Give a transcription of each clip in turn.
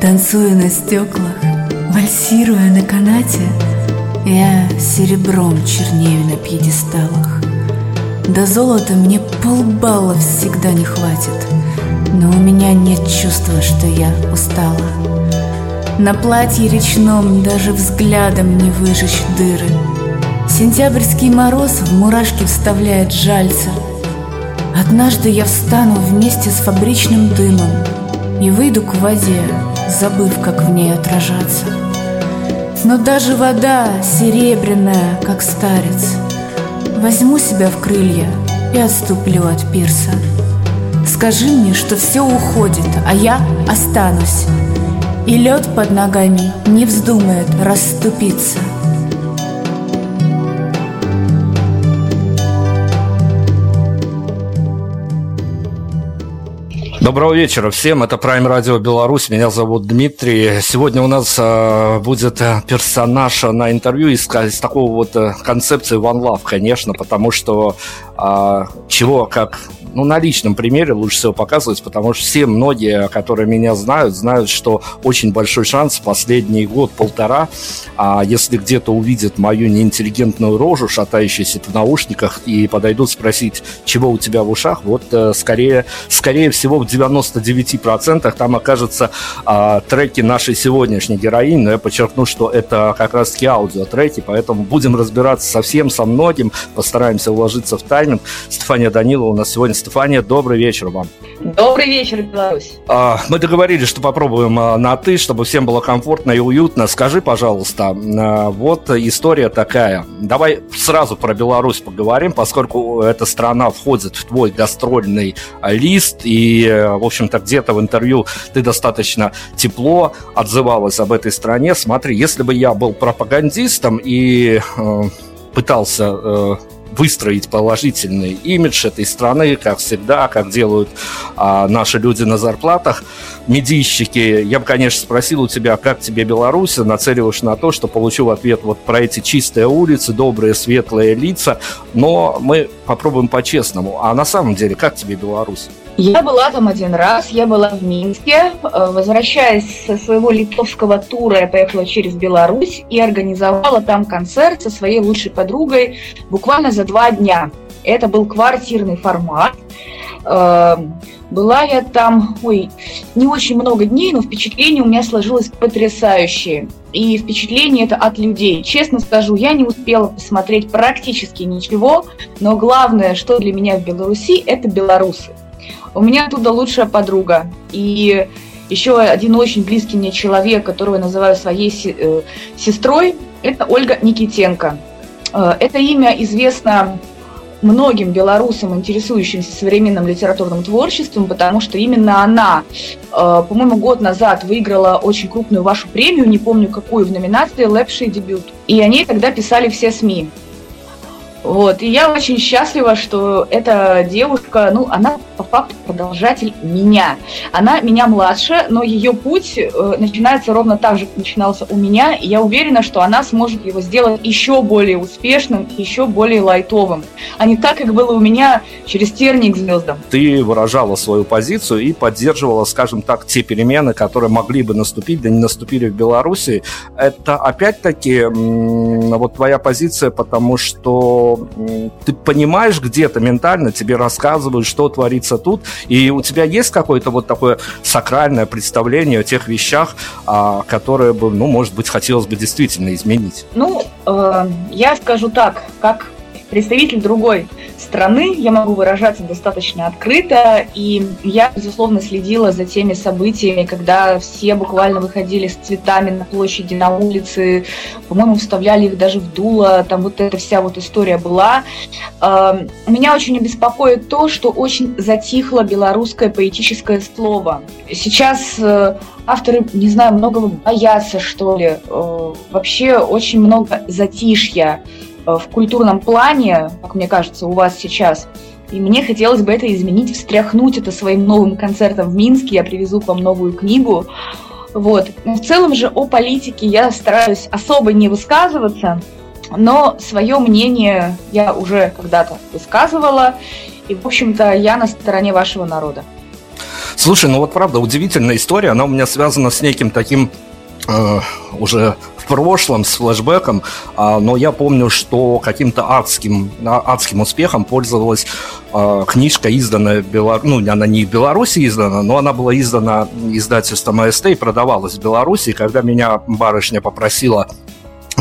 Танцуя на стеклах, вальсируя на канате, Я серебром чернею на пьедесталах. До золота мне полбалла всегда не хватит, Но у меня нет чувства, что я устала. На платье речном даже взглядом не выжечь дыры. Сентябрьский мороз в мурашки вставляет жальца. Однажды я встану вместе с фабричным дымом И выйду к воде, забыв, как в ней отражаться. Но даже вода серебряная, как старец, Возьму себя в крылья и отступлю от пирса. Скажи мне, что все уходит, а я останусь, И лед под ногами не вздумает расступиться. Доброго вечера всем, это Prime Radio Беларусь, меня зовут Дмитрий. Сегодня у нас э, будет э, персонаж на интервью из, из такого вот э, концепции One Love, конечно, потому что э, чего как ну, на личном примере лучше всего показывать, потому что все многие, которые меня знают, знают, что очень большой шанс последний год-полтора, а если где-то увидят мою неинтеллигентную рожу, шатающуюся в наушниках, и подойдут спросить, чего у тебя в ушах, вот э, скорее, скорее всего в 99% там окажутся а, треки нашей сегодняшней героини, но я подчеркну, что это как раз-таки аудиотреки, поэтому будем разбираться со всем, со многим, постараемся уложиться в тайминг. Стефания Данилова у нас сегодня Стефания, добрый вечер вам. Добрый вечер, Беларусь. А, мы договорились, что попробуем а, на «ты», чтобы всем было комфортно и уютно. Скажи, пожалуйста, а, вот история такая. Давай сразу про Беларусь поговорим, поскольку эта страна входит в твой гастрольный лист, и, в общем-то, где-то в интервью ты достаточно тепло отзывалась об этой стране. Смотри, если бы я был пропагандистом и э, пытался э, выстроить положительный имидж этой страны, как всегда, как делают а, наши люди на зарплатах, медийщики. Я бы, конечно, спросил у тебя, как тебе Беларусь, нацеливаешь на то, что получил ответ вот про эти чистые улицы, добрые, светлые лица, но мы попробуем по-честному. А на самом деле, как тебе Беларусь? Я была там один раз, я была в Минске. Э, возвращаясь со своего литовского тура, я поехала через Беларусь и организовала там концерт со своей лучшей подругой буквально за два дня. Это был квартирный формат. Э, была я там, ой, не очень много дней, но впечатление у меня сложилось потрясающее. И впечатление это от людей. Честно скажу, я не успела посмотреть практически ничего, но главное, что для меня в Беларуси, это белорусы. У меня оттуда лучшая подруга. И еще один очень близкий мне человек, которого я называю своей э, сестрой, это Ольга Никитенко. Э, это имя известно многим белорусам, интересующимся современным литературным творчеством, потому что именно она, э, по-моему, год назад выиграла очень крупную вашу премию, не помню какую, в номинации «Лепший дебют». И о ней тогда писали все СМИ. Вот, и я очень счастлива, что эта девушка, ну, она по факту продолжатель меня. Она меня младше, но ее путь э, начинается ровно так же, как начинался у меня, и я уверена, что она сможет его сделать еще более успешным, еще более лайтовым, а не так, как было у меня через терник звездам. Ты выражала свою позицию и поддерживала, скажем так, те перемены, которые могли бы наступить, да не наступили в Беларуси. Это опять-таки вот твоя позиция, потому что ты понимаешь где-то ментально, тебе рассказывают, что творится тут, и у тебя есть какое-то вот такое сакральное представление о тех вещах, а, которые бы, ну, может быть, хотелось бы действительно изменить? Ну, э, я скажу так, как представитель другой страны, я могу выражаться достаточно открыто, и я, безусловно, следила за теми событиями, когда все буквально выходили с цветами на площади, на улице, по-моему, вставляли их даже в дуло, там вот эта вся вот история была. Эм, меня очень беспокоит то, что очень затихло белорусское поэтическое слово. Сейчас э, авторы, не знаю, многого боятся, что ли. Э, вообще очень много затишья в культурном плане, как мне кажется, у вас сейчас. И мне хотелось бы это изменить, встряхнуть это своим новым концертом в Минске. Я привезу к вам новую книгу. Вот. Но в целом же о политике я стараюсь особо не высказываться, но свое мнение я уже когда-то высказывала. И, в общем-то, я на стороне вашего народа. Слушай, ну вот правда, удивительная история. Она у меня связана с неким таким э, уже прошлом с флэшбэком, а, но я помню, что каким-то адским, адским успехом пользовалась а, книжка, изданная, Белор... ну, она не в Беларуси издана, но она была издана издательством АСТ и продавалась в Беларуси. Когда меня барышня попросила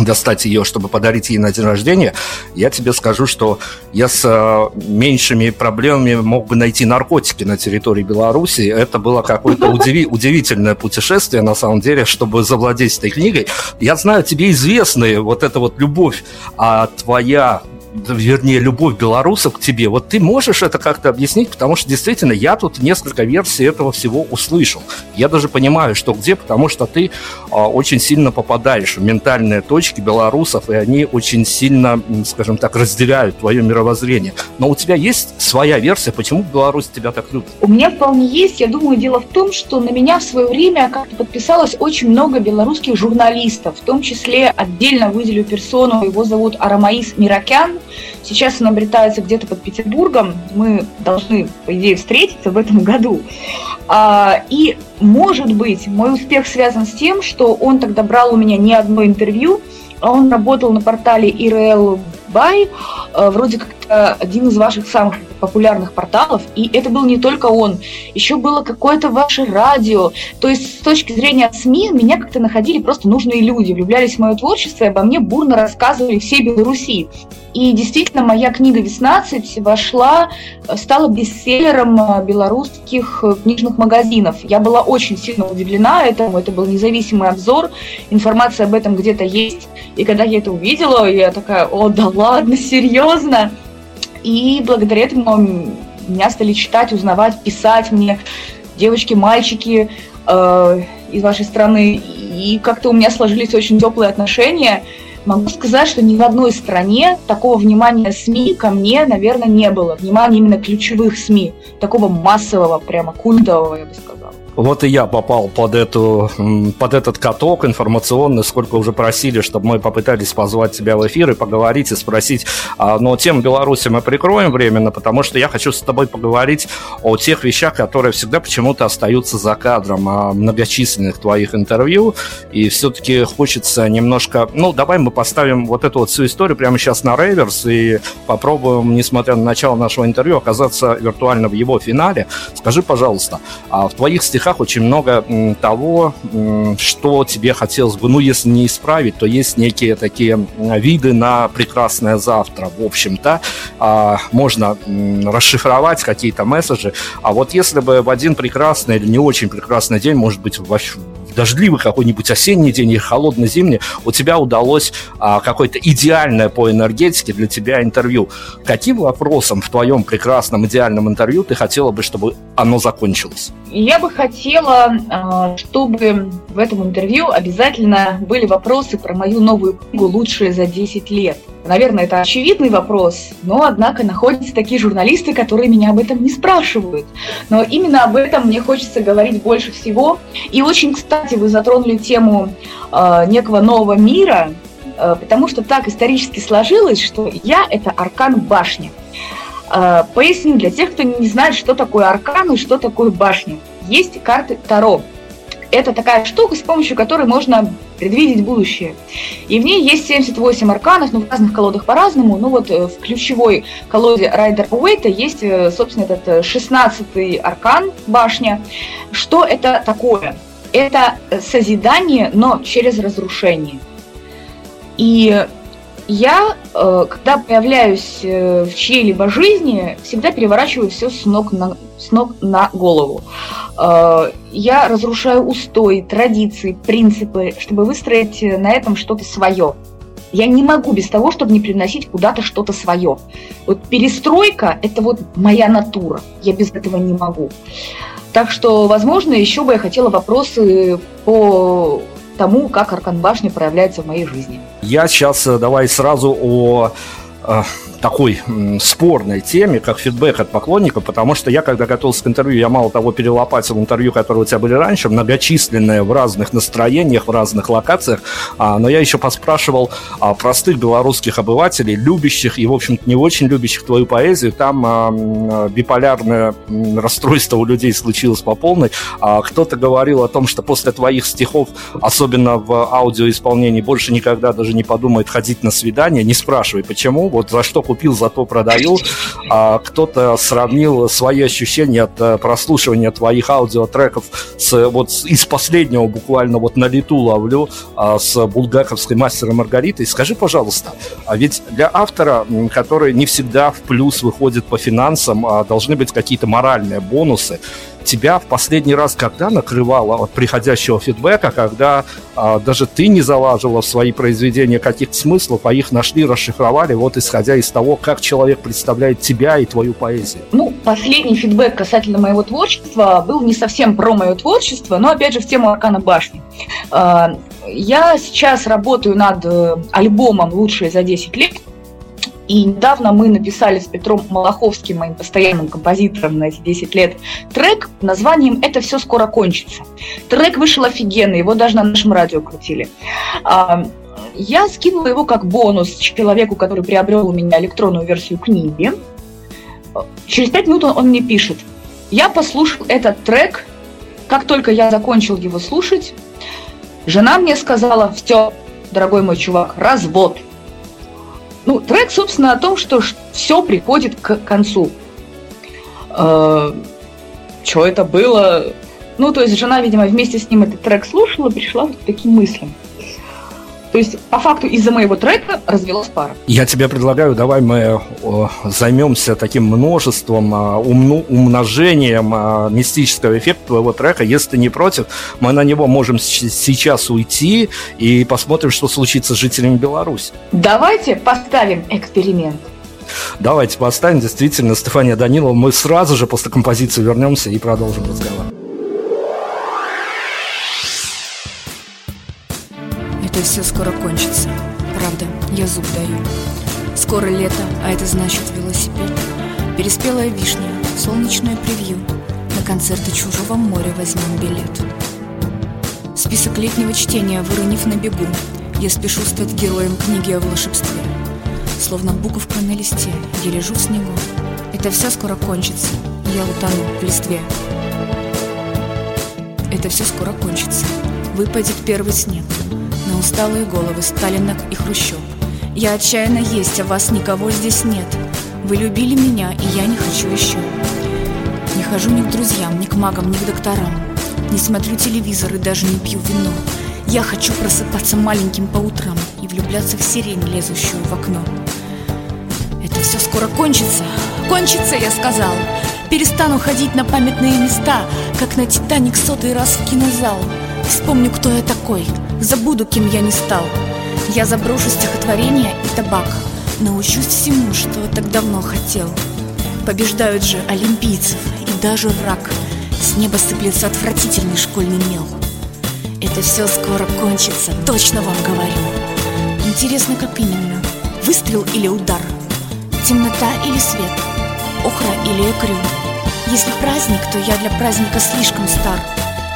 достать ее, чтобы подарить ей на день рождения, я тебе скажу, что я с э, меньшими проблемами мог бы найти наркотики на территории Беларуси. Это было какое-то удиви- удивительное путешествие, на самом деле, чтобы завладеть этой книгой. Я знаю, тебе известны вот эта вот любовь, а твоя вернее, любовь белорусов к тебе. Вот ты можешь это как-то объяснить, потому что действительно я тут несколько версий этого всего услышал. Я даже понимаю, что где, потому что ты а, очень сильно попадаешь в ментальные точки белорусов, и они очень сильно, скажем так, разделяют твое мировоззрение. Но у тебя есть своя версия, почему Беларусь тебя так любит? У меня вполне есть. Я думаю, дело в том, что на меня в свое время как-то подписалось очень много белорусских журналистов, в том числе отдельно выделю персону, его зовут Арамаис Миракян, Сейчас он обретается где-то под Петербургом. Мы должны, по идее, встретиться в этом году. А, и, может быть, мой успех связан с тем, что он тогда брал у меня не одно интервью, а он работал на портале IRL Buy, э, вроде как один из ваших самых популярных порталов, и это был не только он, еще было какое-то ваше радио. То есть с точки зрения СМИ меня как-то находили просто нужные люди, влюблялись в мое творчество и обо мне бурно рассказывали все Беларуси. И действительно, моя книга «Веснадцать» вошла, стала бестселлером э, белорусских э, книжных магазинов. Я была очень сильно удивлена этому, это был независимый обзор, информация об этом где-то есть. И когда я это увидела, я такая, о, да ладно, серьезно? И благодаря этому меня стали читать, узнавать, писать мне девочки, мальчики э, из вашей страны. И как-то у меня сложились очень теплые отношения. Могу сказать, что ни в одной стране такого внимания СМИ ко мне, наверное, не было. Внимания именно ключевых СМИ, такого массового, прямо культового, я бы сказала. Вот и я попал под, эту, под этот каток информационный, сколько уже просили, чтобы мы попытались позвать тебя в эфир и поговорить и спросить. А, но тему Беларуси мы прикроем временно, потому что я хочу с тобой поговорить о тех вещах, которые всегда почему-то остаются за кадром, о многочисленных твоих интервью. И все-таки хочется немножко... Ну, давай мы поставим вот эту вот всю историю прямо сейчас на реверс и попробуем, несмотря на начало нашего интервью, оказаться виртуально в его финале. Скажи, пожалуйста, а в твоих стихах стихах очень много того, что тебе хотелось бы, ну, если не исправить, то есть некие такие виды на прекрасное завтра, в общем-то. А, можно расшифровать какие-то месседжи, а вот если бы в один прекрасный или не очень прекрасный день, может быть, в дождливый какой-нибудь осенний день или холодный зимний, у тебя удалось а, какое-то идеальное по энергетике для тебя интервью. Каким вопросом в твоем прекрасном идеальном интервью ты хотела бы, чтобы оно закончилось? Я бы хотела, а, чтобы в этом интервью обязательно были вопросы про мою новую книгу «Лучшие за 10 лет». Наверное, это очевидный вопрос, но, однако, находятся такие журналисты, которые меня об этом не спрашивают. Но именно об этом мне хочется говорить больше всего. И очень, кстати, вы затронули тему э, некого нового мира, э, потому что так исторически сложилось, что я – это аркан башни. Э, поясню для тех, кто не знает, что такое аркан и что такое башня. Есть карты Таро – это такая штука, с помощью которой можно предвидеть будущее. И в ней есть 78 арканов, ну, в разных колодах по-разному. Ну, вот э, в ключевой колоде Райдер Уэйта есть, э, собственно, этот 16-й э, аркан, башня. Что это такое? Это созидание, но через разрушение. И я, э, когда появляюсь э, в чьей-либо жизни, всегда переворачиваю все с ног на, с ног на голову. Э, я разрушаю устои, традиции, принципы, чтобы выстроить на этом что-то свое. Я не могу без того, чтобы не приносить куда-то что-то свое. Вот перестройка – это вот моя натура. Я без этого не могу. Так что, возможно, еще бы я хотела вопросы по тому, как Аркан Башня проявляется в моей жизни. Я сейчас э, давай сразу о э, такой спорной теме, как фидбэк от поклонников, потому что я, когда готовился к интервью, я мало того перелопатил интервью, которые у тебя были раньше, многочисленные в разных настроениях, в разных локациях, а, но я еще поспрашивал а, простых белорусских обывателей, любящих и, в общем-то, не очень любящих твою поэзию. Там а, биполярное расстройство у людей случилось по полной. Кто-то говорил о том, что после твоих стихов, особенно в аудиоисполнении, больше никогда даже не подумает ходить на свидание. Не спрашивай, почему. Вот за что купил, зато продаю. А кто-то сравнил свои ощущения от э, прослушивания твоих аудиотреков с, вот из последнего буквально вот на лету ловлю а, с булгаковской мастером Маргаритой. Скажи, пожалуйста, а ведь для автора, который не всегда в плюс выходит по финансам, а, должны быть какие-то моральные бонусы тебя в последний раз когда накрывало от приходящего фидбэка, когда а, даже ты не залаживала в свои произведения каких-то смыслов, а их нашли, расшифровали, вот исходя из того, как человек представляет тебя и твою поэзию? Ну, последний фидбэк касательно моего творчества был не совсем про мое творчество, но опять же в тему Аркана Башни. А, я сейчас работаю над э, альбомом «Лучшие за 10 лет», и недавно мы написали с Петром Малаховским, моим постоянным композитором на эти 10 лет, трек названием «Это все скоро кончится». Трек вышел офигенный, его даже на нашем радио крутили. А, я скинула его как бонус человеку, который приобрел у меня электронную версию книги. Через пять минут он, он мне пишет. Я послушал этот трек, как только я закончил его слушать, жена мне сказала, все, дорогой мой чувак, развод – ну, трек, собственно, о том, что все приходит к концу. Э, что это было? Ну, то есть жена, видимо, вместе с ним этот трек слушала, пришла к таким мыслям. То есть, по факту, из-за моего трека развелась пара. Я тебе предлагаю, давай мы займемся таким множеством, а, умну, умножением а, мистического эффекта твоего трека. Если ты не против, мы на него можем сейчас уйти и посмотрим, что случится с жителями Беларуси. Давайте поставим эксперимент. Давайте поставим. Действительно, Стефания Данилова, мы сразу же после композиции вернемся и продолжим разговор. Это все скоро кончится. Правда, я зуб даю. Скоро лето, а это значит велосипед. Переспелая вишня, солнечное превью. На концерты чужого моря возьмем билет. Список летнего чтения, выронив на бегу. Я спешу стать героем книги о волшебстве. Словно буковка на листе, я лежу в снегу. Это все скоро кончится, я утону в листве. Это все скоро кончится, выпадет первый снег на усталые головы Сталинок и Хрущев. Я отчаянно есть, а вас никого здесь нет. Вы любили меня, и я не хочу еще. Не хожу ни к друзьям, ни к магам, ни к докторам. Не смотрю телевизор и даже не пью вино. Я хочу просыпаться маленьким по утрам и влюбляться в сирень, лезущую в окно. Это все скоро кончится. Кончится, я сказал. Перестану ходить на памятные места, как на Титаник сотый раз в кинозал. Вспомню, кто я такой, забуду, кем я не стал. Я заброшу стихотворение и табак, научусь всему, что так давно хотел. Побеждают же олимпийцев и даже враг. С неба сыплется отвратительный школьный мел. Это все скоро кончится, точно вам говорю. Интересно, как именно? Выстрел или удар? Темнота или свет? Охра или экрю? Если праздник, то я для праздника слишком стар.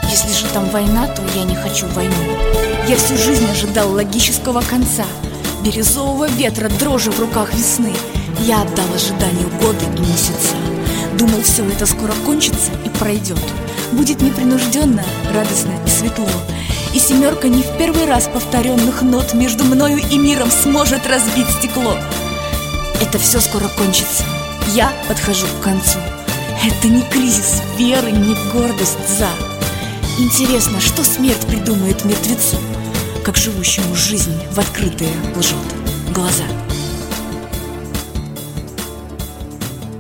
Если же там война, то я не хочу войну. Я всю жизнь ожидал логического конца, бирюзового ветра, дрожи в руках весны. Я отдал ожиданию годы и месяца. Думал, все это скоро кончится и пройдет. Будет непринужденно, радостно и светло. И семерка не в первый раз повторенных нот между мною и миром сможет разбить стекло. Это все скоро кончится. Я подхожу к концу. Это не кризис веры, не гордость за. Интересно, что смерть придумает мертвецу, как живущему жизнь в открытые лжет. глаза.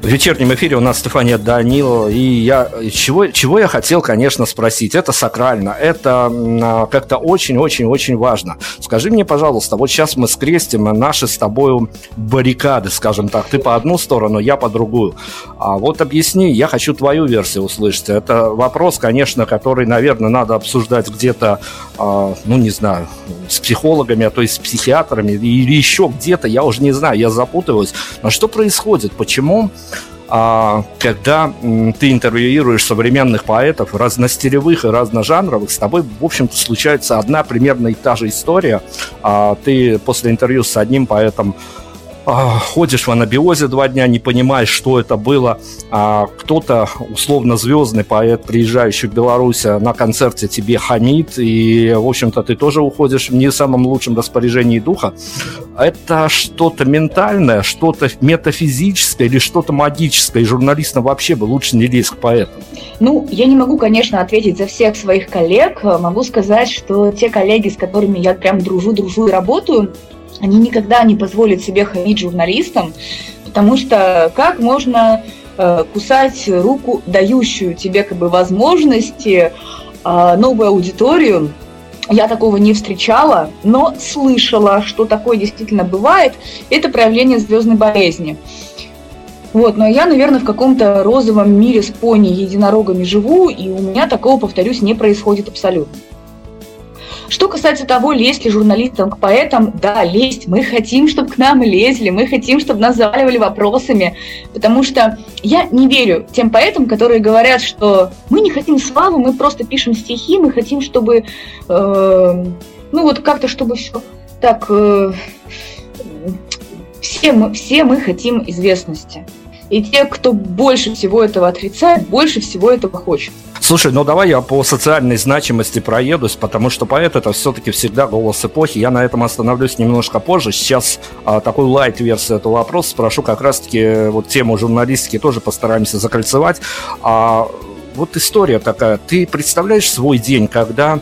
В вечернем эфире у нас Стефания Данилова, и я чего, чего я хотел, конечно, спросить. Это сакрально, это а, как-то очень-очень-очень важно. Скажи мне, пожалуйста, вот сейчас мы скрестим наши с тобой баррикады, скажем так. Ты по одну сторону, я по другую. А вот объясни, я хочу твою версию услышать. Это вопрос, конечно, который, наверное, надо обсуждать где-то, ну, не знаю, с психологами, а то есть с психиатрами или еще где-то, я уже не знаю, я запутываюсь. Но что происходит? Почему а, когда ты интервьюируешь современных поэтов, разностилевых и разножанровых, с тобой, в общем-то, случается одна примерно и та же история. А ты после интервью с одним поэтом а, ходишь в анабиозе два дня, не понимаешь, что это было. А кто-то, условно звездный поэт, приезжающий в Беларусь а, на концерте тебе хамит, и, в общем-то, ты тоже уходишь в не самом лучшем распоряжении духа. Это что-то ментальное, что-то метафизическое или что-то магическое, и журналистам вообще бы лучше не лезть к поэтам. Ну, я не могу, конечно, ответить за всех своих коллег. Могу сказать, что те коллеги, с которыми я прям дружу, дружу и работаю, они никогда не позволят себе хамить журналистам, потому что как можно э, кусать руку, дающую тебе как бы возможности, э, новую аудиторию, я такого не встречала, но слышала, что такое действительно бывает. Это проявление звездной болезни. Вот, но я, наверное, в каком-то розовом мире с пони единорогами живу, и у меня такого, повторюсь, не происходит абсолютно. Что касается того, лезть ли журналистам к поэтам, да, лезть. Мы хотим, чтобы к нам лезли, мы хотим, чтобы нас заваливали вопросами, потому что я не верю тем поэтам, которые говорят, что мы не хотим славы, мы просто пишем стихи, мы хотим, чтобы, э, ну вот как-то, чтобы все так... Э, все мы, все мы хотим известности. И те, кто больше всего этого отрицает, больше всего этого хочет. Слушай, ну давай я по социальной значимости проедусь, потому что поэт это все-таки всегда голос эпохи. Я на этом остановлюсь немножко позже. Сейчас а, такую лайт-версию этого вопроса спрошу как раз-таки э, вот тему журналистики тоже постараемся закольцевать. А, вот история такая. Ты представляешь свой день, когда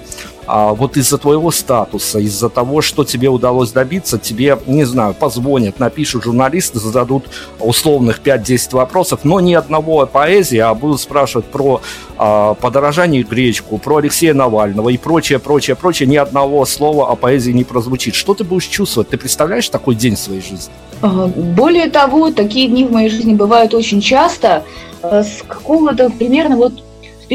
а вот из-за твоего статуса, из-за того, что тебе удалось добиться, тебе, не знаю, позвонят, напишут журналисты, зададут условных 5-10 вопросов, но ни одного поэзии, а будут спрашивать про а, подорожание гречку, про Алексея Навального и прочее, прочее, прочее, ни одного слова о поэзии не прозвучит. Что ты будешь чувствовать? Ты представляешь такой день в своей жизни? Более того, такие дни в моей жизни бывают очень часто. Э, с какого-то примерно вот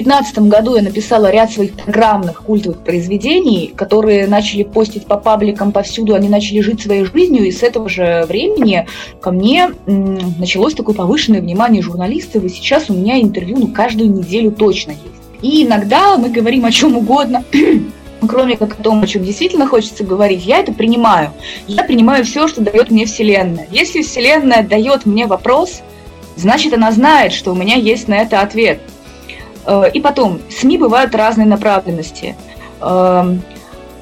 2015 году я написала ряд своих программных культовых произведений, которые начали постить по пабликам повсюду, они начали жить своей жизнью, и с этого же времени ко мне началось такое повышенное внимание журналистов, и сейчас у меня интервью ну, каждую неделю точно есть. И иногда мы говорим о чем угодно, кроме как о том, о чем действительно хочется говорить, я это принимаю. Я принимаю все, что дает мне Вселенная. Если Вселенная дает мне вопрос, значит она знает, что у меня есть на это ответ – и потом, СМИ бывают разной направленности. Эм,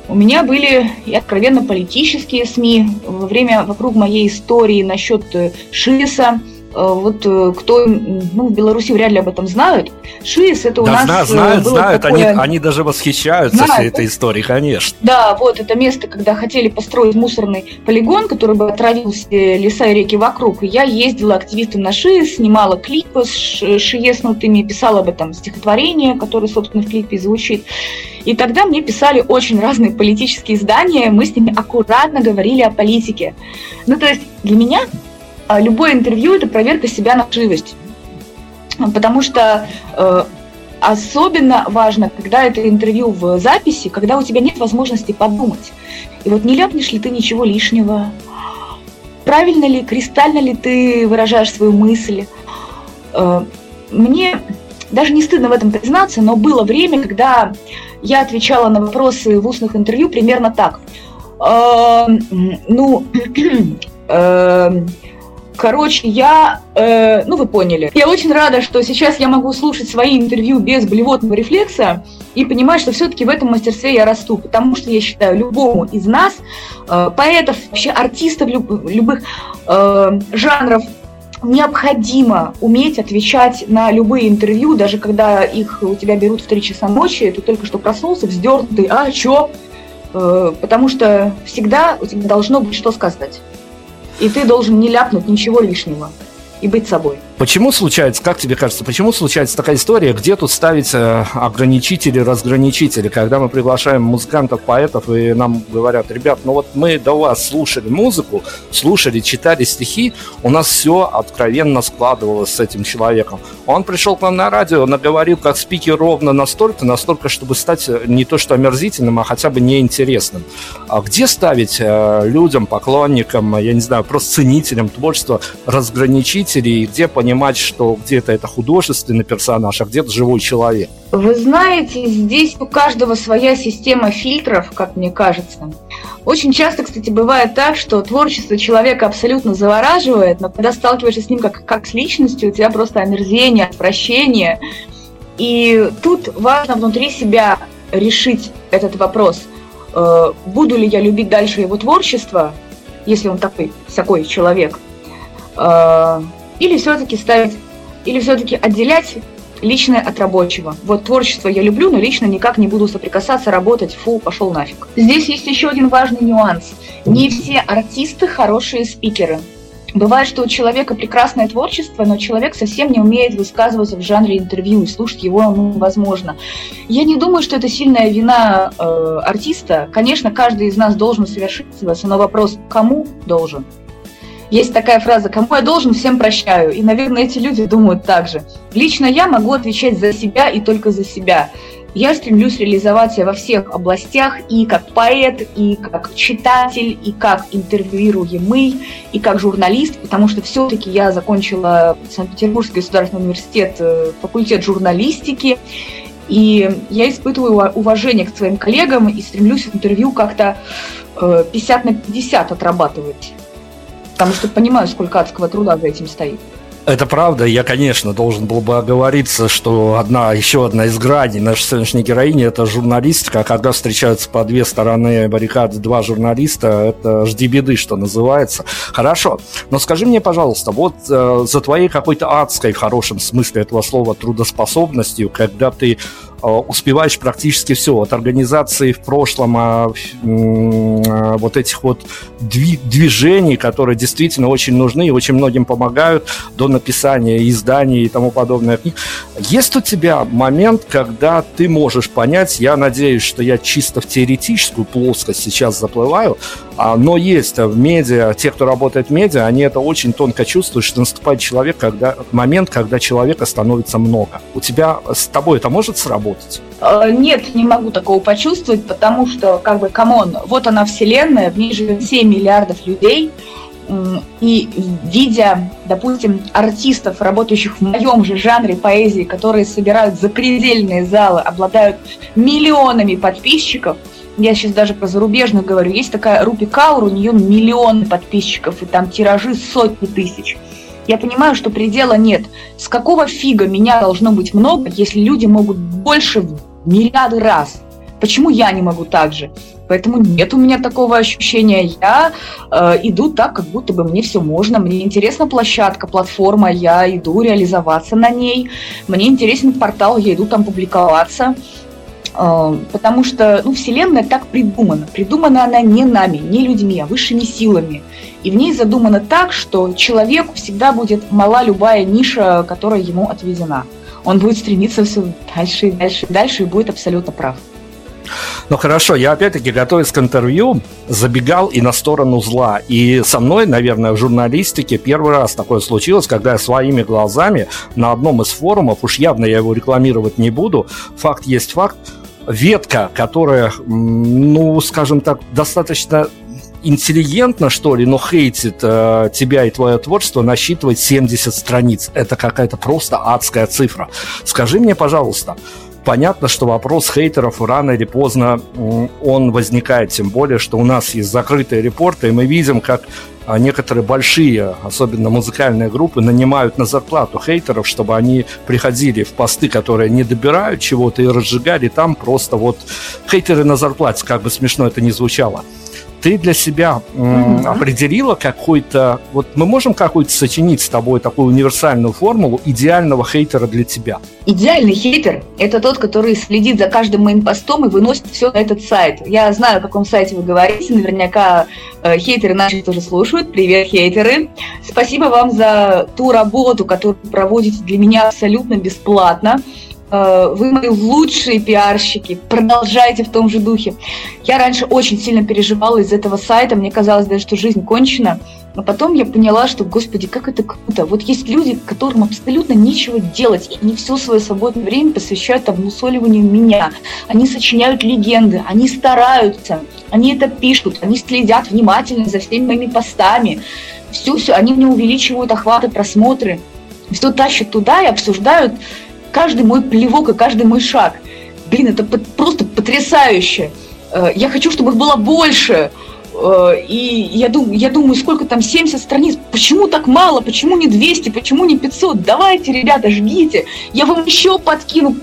у меня были и откровенно политические СМИ во время, вокруг моей истории насчет э, ШИСа – Э, вот э, кто ну, в Беларуси вряд ли об этом знают, ШИС это у да, нас э, знают, было знают, такое... они, они даже восхищаются знают. всей этой историей, конечно. Да, вот это место, когда хотели построить мусорный полигон, который бы отравил все леса и реки вокруг. И я ездила активистом на ШИС, снимала клипы с шиеснутыми, писала об этом стихотворение, которое, собственно, в клипе звучит. И тогда мне писали очень разные политические издания, мы с ними аккуратно говорили о политике. Ну, то есть для меня любое интервью – это проверка себя на живость. Потому что э, особенно важно, когда это интервью в записи, когда у тебя нет возможности подумать. И вот не ляпнешь ли ты ничего лишнего, правильно ли, кристально ли ты выражаешь свою мысль. Э, мне даже не стыдно в этом признаться, но было время, когда я отвечала на вопросы в устных интервью примерно так. Э, ну, э, Короче, я, э, ну вы поняли. Я очень рада, что сейчас я могу слушать свои интервью без блевотного рефлекса и понимать, что все-таки в этом мастерстве я расту, потому что я считаю любому из нас, э, поэтов, вообще артистов люб, любых э, жанров, необходимо уметь отвечать на любые интервью, даже когда их у тебя берут в 3 часа ночи, ты только что проснулся, вздернутый, а чё? Э, потому что всегда у тебя должно быть что сказать. И ты должен не ляпнуть ничего лишнего и быть собой. Почему случается, как тебе кажется, почему случается такая история, где тут ставить э, ограничители, разграничители, когда мы приглашаем музыкантов, поэтов, и нам говорят, ребят, ну вот мы до вас слушали музыку, слушали, читали стихи, у нас все откровенно складывалось с этим человеком. Он пришел к нам на радио, наговорил как спикер ровно настолько, настолько, чтобы стать э, не то что омерзительным, а хотя бы неинтересным. А где ставить э, людям, поклонникам, я не знаю, просто ценителям творчества разграничители, и где по понимать, что где-то это художественный персонаж, а где-то живой человек? Вы знаете, здесь у каждого своя система фильтров, как мне кажется. Очень часто, кстати, бывает так, что творчество человека абсолютно завораживает, но когда сталкиваешься с ним как, как с личностью, у тебя просто омерзение, отвращение. И тут важно внутри себя решить этот вопрос. Э, буду ли я любить дальше его творчество, если он такой, такой человек, э, или все-таки ставить, или все-таки отделять личное от рабочего. Вот творчество я люблю, но лично никак не буду соприкасаться, работать, фу, пошел нафиг. Здесь есть еще один важный нюанс. Не все артисты хорошие спикеры. Бывает, что у человека прекрасное творчество, но человек совсем не умеет высказываться в жанре интервью, и слушать его ну, возможно. Я не думаю, что это сильная вина э, артиста. Конечно, каждый из нас должен совершенствоваться, но вопрос, кому должен? Есть такая фраза «кому я должен, всем прощаю». И, наверное, эти люди думают так же. Лично я могу отвечать за себя и только за себя. Я стремлюсь реализоваться во всех областях и как поэт, и как читатель, и как интервьюируемый, и как журналист, потому что все-таки я закончила Санкт-Петербургский государственный университет, э, факультет журналистики, и я испытываю уважение к своим коллегам и стремлюсь в интервью как-то 50 э, на 50 отрабатывать. Потому что понимаю, сколько адского труда за этим стоит. Это правда. Я, конечно, должен был бы оговориться, что одна, еще одна из граней нашей сегодняшней героини – это журналистика. Когда встречаются по две стороны баррикады два журналиста, это жди беды, что называется. Хорошо. Но скажи мне, пожалуйста, вот э, за твоей какой-то адской, в хорошем смысле этого слова, трудоспособностью, когда ты Э, успеваешь практически все. От организации в прошлом, а, а, вот этих вот движений, которые действительно очень нужны и очень многим помогают, до написания изданий и тому подобное. Есть у тебя момент, когда ты можешь понять, я надеюсь, что я чисто в теоретическую плоскость сейчас заплываю, а, но есть в медиа, те, кто работает в медиа, они это очень тонко чувствуют, что наступает человек, когда, момент, когда человека становится много. У тебя с тобой это может сработать? А, нет, не могу такого почувствовать, потому что, как бы, come on, вот она вселенная, в ней живет 7 миллиардов людей, и видя, допустим, артистов, работающих в моем же жанре поэзии, которые собирают запредельные залы, обладают миллионами подписчиков – я сейчас даже про зарубежных говорю, есть такая Рупи Каур, у нее миллион подписчиков, и там тиражи сотни тысяч. Я понимаю, что предела нет. С какого фига меня должно быть много, если люди могут больше в миллиарды раз? Почему я не могу так же? Поэтому нет у меня такого ощущения. Я э, иду так, как будто бы мне все можно. Мне интересна площадка, платформа, я иду реализоваться на ней. Мне интересен портал, я иду там публиковаться. А, потому что ну, Вселенная так придумана. Придумана она не нами, не людьми, а высшими силами. И в ней задумано так, что человеку всегда будет мала любая ниша, которая ему отведена. Он будет стремиться все дальше и дальше и дальше и будет абсолютно прав. Ну хорошо, я опять-таки, готовясь к интервью, забегал и на сторону зла. И со мной, наверное, в журналистике первый раз такое случилось, когда я своими глазами на одном из форумов, уж явно я его рекламировать не буду, факт есть факт, ветка, которая, ну, скажем так, достаточно интеллигентно, что ли, но хейтит э, тебя и твое творчество, насчитывает 70 страниц. Это какая-то просто адская цифра. Скажи мне, пожалуйста, понятно, что вопрос хейтеров рано или поздно он возникает, тем более, что у нас есть закрытые репорты, и мы видим, как а, некоторые большие, особенно музыкальные группы, нанимают на зарплату хейтеров, чтобы они приходили в посты, которые не добирают чего-то и разжигали там просто вот хейтеры на зарплате, как бы смешно это ни звучало. Ты для себя mm-hmm. определила какой-то... Вот мы можем какую-то сочинить с тобой такую универсальную формулу идеального хейтера для тебя? Идеальный хейтер – это тот, который следит за каждым моим постом и выносит все на этот сайт. Я знаю, о каком сайте вы говорите, наверняка э, хейтеры наши тоже слушают. Привет, хейтеры! Спасибо вам за ту работу, которую проводите для меня абсолютно бесплатно. Э, вы мои лучшие пиарщики, продолжайте в том же духе. Я раньше очень сильно переживала из этого сайта, мне казалось даже, что жизнь кончена, но потом я поняла, что, господи, как это круто. Вот есть люди, которым абсолютно нечего делать, и они все свое свободное время посвящают обмусоливанию меня. Они сочиняют легенды, они стараются, они это пишут, они следят внимательно за всеми моими постами. Все-все, они мне увеличивают охваты, просмотры. Все тащат туда и обсуждают каждый мой плевок и каждый мой шаг. Блин, это просто потрясающе. Э, я хочу, чтобы их было больше. Э, и я думаю, я думаю, сколько там, 70 страниц, почему так мало, почему не 200, почему не 500? Давайте, ребята, жгите, я вам еще подкину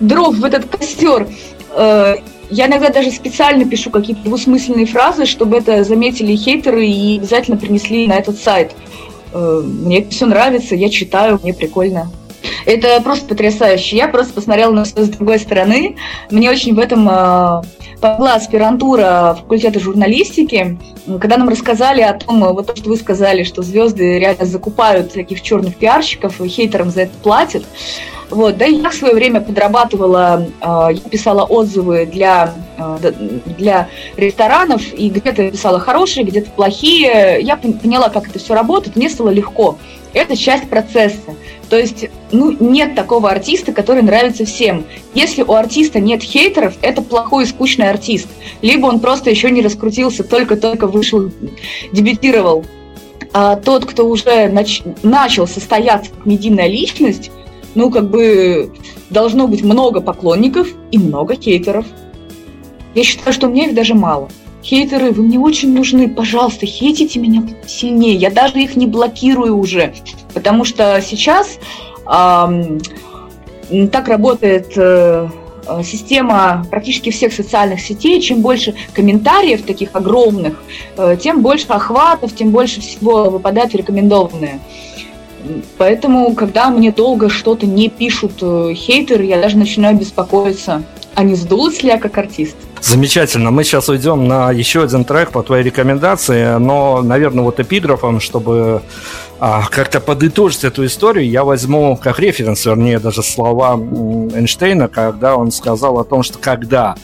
дров в этот костер. Э, я иногда даже специально пишу какие-то двусмысленные фразы, чтобы это заметили хейтеры и обязательно принесли на этот сайт. Мне все нравится, я читаю, мне прикольно. Это просто потрясающе. Я просто посмотрела на все с другой стороны. Мне очень в этом э, помогла аспирантура факультета журналистики, когда нам рассказали о том, вот то, что вы сказали, что звезды реально закупают таких черных пиарщиков и хейтерам за это платят. Вот, да, я в свое время подрабатывала, э, писала отзывы для, э, для ресторанов, и где-то писала хорошие, где-то плохие. Я поняла, как это все работает, мне стало легко. Это часть процесса. То есть, ну, нет такого артиста, который нравится всем. Если у артиста нет хейтеров, это плохой и скучный артист. Либо он просто еще не раскрутился, только-только вышел, дебютировал. А тот, кто уже нач- начал состояться как медийная личность, ну, как бы должно быть много поклонников и много хейтеров. Я считаю, что мне их даже мало. Хейтеры, вы мне очень нужны, пожалуйста, хейтите меня сильнее. Я даже их не блокирую уже, потому что сейчас э, так работает э, система практически всех социальных сетей. Чем больше комментариев таких огромных, э, тем больше охватов, тем больше всего выпадает в рекомендованные. Поэтому, когда мне долго что-то не пишут э, хейтеры, я даже начинаю беспокоиться, а не сдулась ли я как артист. Замечательно. Мы сейчас уйдем на еще один трек по твоей рекомендации, но, наверное, вот эпиграфом, чтобы а, как-то подытожить эту историю, я возьму как референс, вернее, даже слова Эйнштейна, когда он сказал о том, что когда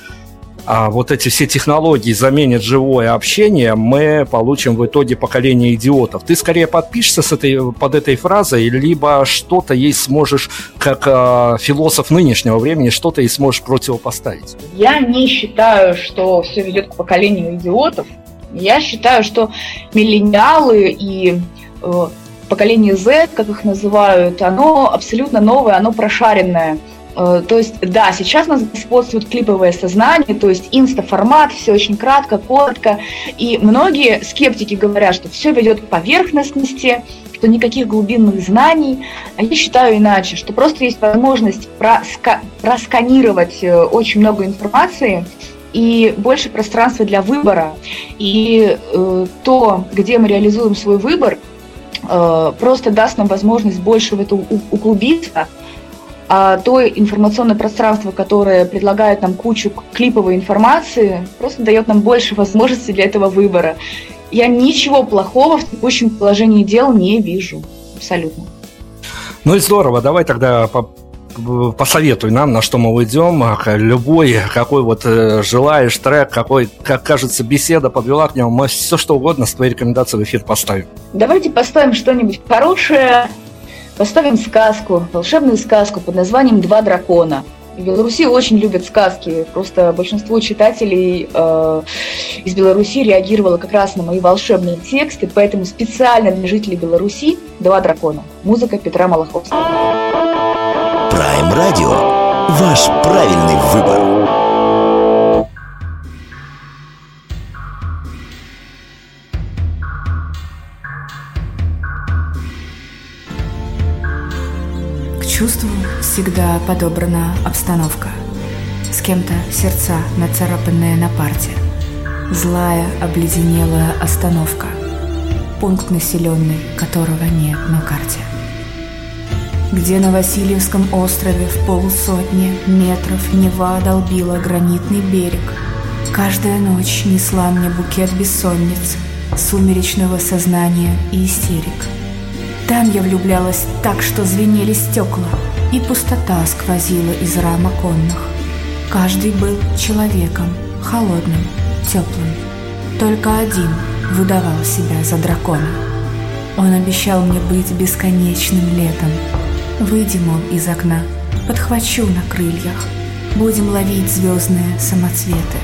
а вот эти все технологии заменят живое общение, мы получим в итоге поколение идиотов. Ты скорее подпишешься с этой, под этой фразой, либо что-то ей сможешь, как э, философ нынешнего времени, что-то ей сможешь противопоставить? Я не считаю, что все ведет к поколению идиотов. Я считаю, что миллениалы и э, поколение Z, как их называют, оно абсолютно новое, оно прошаренное – то есть, да, сейчас у нас господствует клиповое сознание, то есть инстаформат, все очень кратко, коротко. И многие скептики говорят, что все ведет к поверхностности, что никаких глубинных знаний. А я считаю иначе, что просто есть возможность проска- просканировать э, очень много информации и больше пространства для выбора. И э, то, где мы реализуем свой выбор, э, просто даст нам возможность больше в это углубиться – а то информационное пространство, которое предлагает нам кучу клиповой информации, просто дает нам больше возможностей для этого выбора. Я ничего плохого в текущем положении дел не вижу. Абсолютно. Ну и здорово. Давай тогда по посоветуй нам, на что мы уйдем. Любой, какой вот э, желаешь трек, какой, как кажется, беседа подвела к нему, мы все что угодно с твоей рекомендацией в эфир поставим. Давайте поставим что-нибудь хорошее, Поставим сказку, волшебную сказку под названием «Два дракона». В Беларуси очень любят сказки. Просто большинство читателей э, из Беларуси реагировало как раз на мои волшебные тексты, поэтому специально для жителей Беларуси «Два дракона». Музыка Петра Малаховского. Прайм Радио. Ваш правильный выбор. Чувству всегда подобрана обстановка. С кем-то сердца, нацарапанные на парте. Злая, обледенелая остановка. Пункт населенный, которого нет на карте. Где на Васильевском острове в полсотни метров Нева долбила гранитный берег. Каждая ночь несла мне букет бессонниц, сумеречного сознания и истерик. Там я влюблялась так, что звенели стекла, и пустота сквозила из рам оконных. Каждый был человеком, холодным, теплым. Только один выдавал себя за дракона. Он обещал мне быть бесконечным летом. Выйдем он из окна, подхвачу на крыльях, будем ловить звездные самоцветы.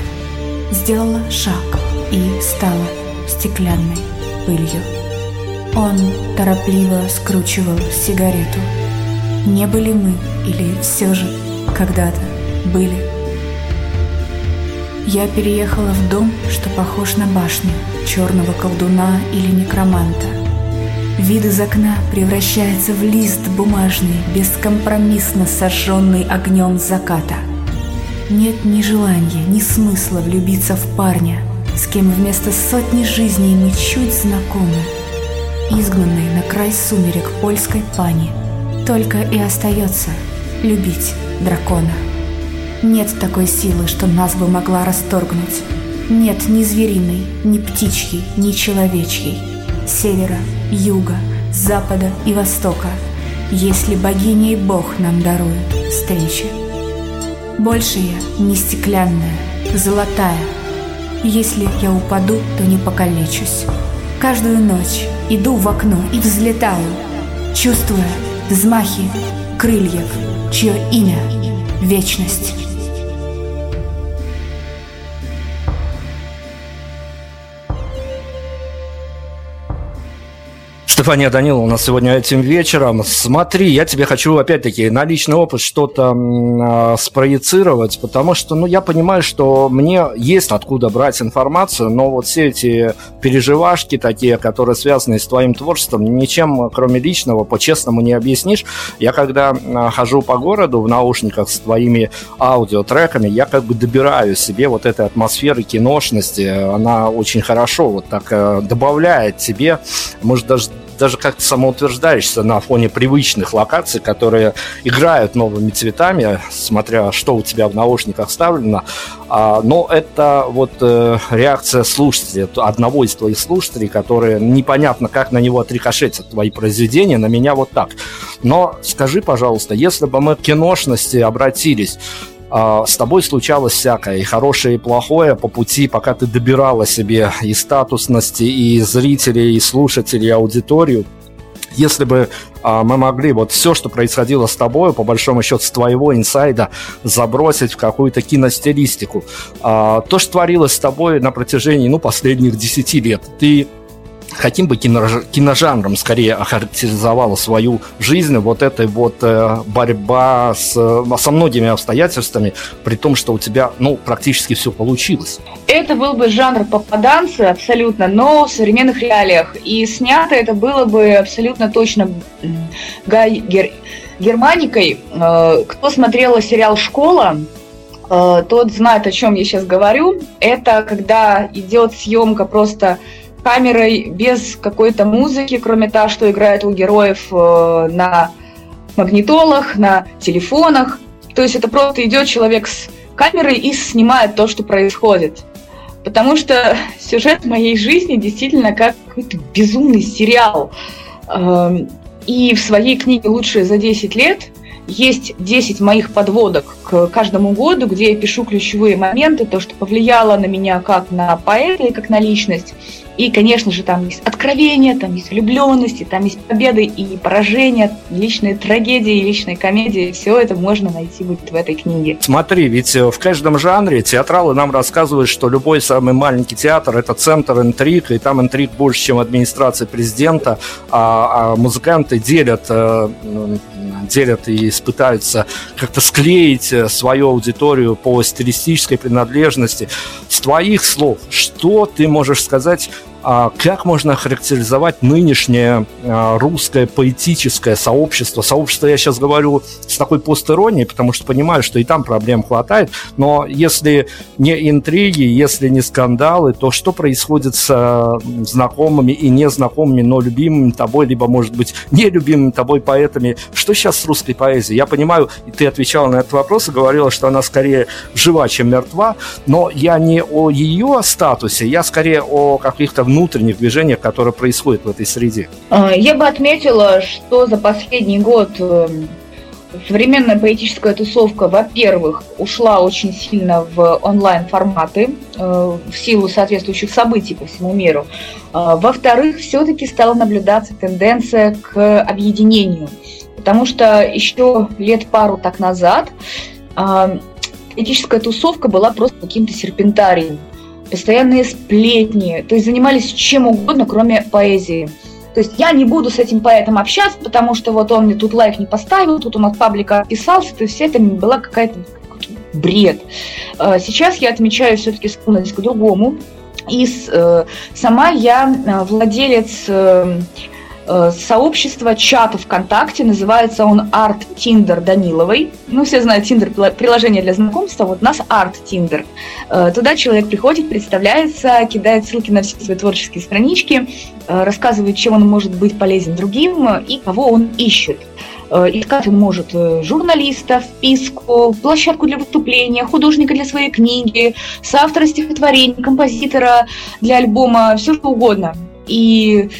Сделала шаг и стала стеклянной пылью. Он торопливо скручивал сигарету. Не были мы или все же когда-то были? Я переехала в дом, что похож на башню черного колдуна или некроманта. Вид из окна превращается в лист бумажный, бескомпромиссно сожженный огнем заката. Нет ни желания, ни смысла влюбиться в парня, с кем вместо сотни жизней мы чуть знакомы. Изгнанный на край сумерек польской пани, только и остается любить дракона. Нет такой силы, что нас бы могла расторгнуть. Нет ни звериной, ни птичьей, ни человечьей. Севера, юга, запада и востока. Если богиня и бог нам даруют встречи. Больше я не стеклянная, золотая. Если я упаду, то не покалечусь. Каждую ночь иду в окно и взлетаю, чувствуя взмахи крыльев, чье имя — вечность. Стефания Данилова у нас сегодня этим вечером. Смотри, я тебе хочу опять-таки на личный опыт что-то э, спроецировать, потому что, ну, я понимаю, что мне есть откуда брать информацию, но вот все эти переживашки такие, которые связаны с твоим творчеством, ничем, кроме личного, по-честному не объяснишь. Я когда э, хожу по городу в наушниках с твоими аудиотреками, я как бы добираю себе вот этой атмосферы киношности. Она очень хорошо вот так э, добавляет тебе, может, даже даже как-то самоутверждаешься на фоне привычных локаций, которые играют новыми цветами, смотря что у тебя в наушниках вставлено. А, но это вот э, реакция слушателя, одного из твоих слушателей, которые непонятно, как на него отрикошетят твои произведения, на меня вот так. Но скажи, пожалуйста, если бы мы к киношности обратились, а, с тобой случалось всякое, и хорошее, и плохое по пути, пока ты добирала себе и статусности, и зрителей, и слушателей, и аудиторию. Если бы а, мы могли вот все, что происходило с тобой, по большому счету, с твоего инсайда, забросить в какую-то киностилистику. А, то, что творилось с тобой на протяжении, ну, последних десяти лет, ты каким бы киножанром скорее охарактеризовала свою жизнь вот этой вот э, борьба с, со многими обстоятельствами, при том, что у тебя, ну, практически все получилось? Это был бы жанр попаданцы абсолютно, но в современных реалиях. И снято это было бы абсолютно точно Гай Гер... Германикой. Э, кто смотрел сериал «Школа», э, тот знает, о чем я сейчас говорю. Это когда идет съемка просто камерой без какой-то музыки, кроме того, что играет у героев э, на магнитолах, на телефонах. То есть это просто идет человек с камерой и снимает то, что происходит. Потому что сюжет моей жизни действительно как какой-то безумный сериал. Эм, и в своей книге «Лучшие за 10 лет» есть 10 моих подводок к каждому году, где я пишу ключевые моменты, то, что повлияло на меня как на поэта и как на личность. И, конечно же, там есть откровения, там есть влюбленности, там есть победы и поражения, личные трагедии, личные комедии. Все это можно найти будет в этой книге. Смотри, ведь э, в каждом жанре театралы нам рассказывают, что любой самый маленький театр – это центр интриг, и там интриг больше, чем администрация президента, а, а музыканты делят э, делят и пытаются как-то склеить э, свою аудиторию по стилистической принадлежности. С твоих слов, что ты можешь сказать а как можно характеризовать нынешнее а, русское поэтическое сообщество? Сообщество я сейчас говорю с такой постеронией, потому что понимаю, что и там проблем хватает, но если не интриги, если не скандалы, то что происходит с а, знакомыми и незнакомыми, но любимыми тобой, либо, может быть, нелюбимыми тобой поэтами? Что сейчас с русской поэзией? Я понимаю, и ты отвечала на этот вопрос и говорила, что она скорее жива, чем мертва, но я не о ее статусе, я скорее о каких-то внутренних движениях, которые происходят в этой среде? А, я бы отметила, что за последний год эм, современная поэтическая тусовка, во-первых, ушла очень сильно в онлайн-форматы э, в силу соответствующих событий по всему миру. А, во-вторых, все-таки стала наблюдаться тенденция к объединению. Потому что еще лет пару так назад а, поэтическая тусовка была просто каким-то серпентарием постоянные сплетни, то есть занимались чем угодно, кроме поэзии. То есть я не буду с этим поэтом общаться, потому что вот он мне тут лайк не поставил, тут он от паблика отписался, то есть все это была какая-то бред. А, сейчас я отмечаю все-таки склонность к другому. И э, сама я э, владелец э, сообщество чата ВКонтакте, называется он Арт Тиндер Даниловой. Ну, все знают Тиндер, приложение для знакомства, вот у нас Арт Тиндер. Э, туда человек приходит, представляется, кидает ссылки на все свои творческие странички, э, рассказывает, чем он может быть полезен другим и кого он ищет. Искать он может журналиста, вписку, площадку для выступления, художника для своей книги, соавтора стихотворений, композитора для альбома, все что угодно. И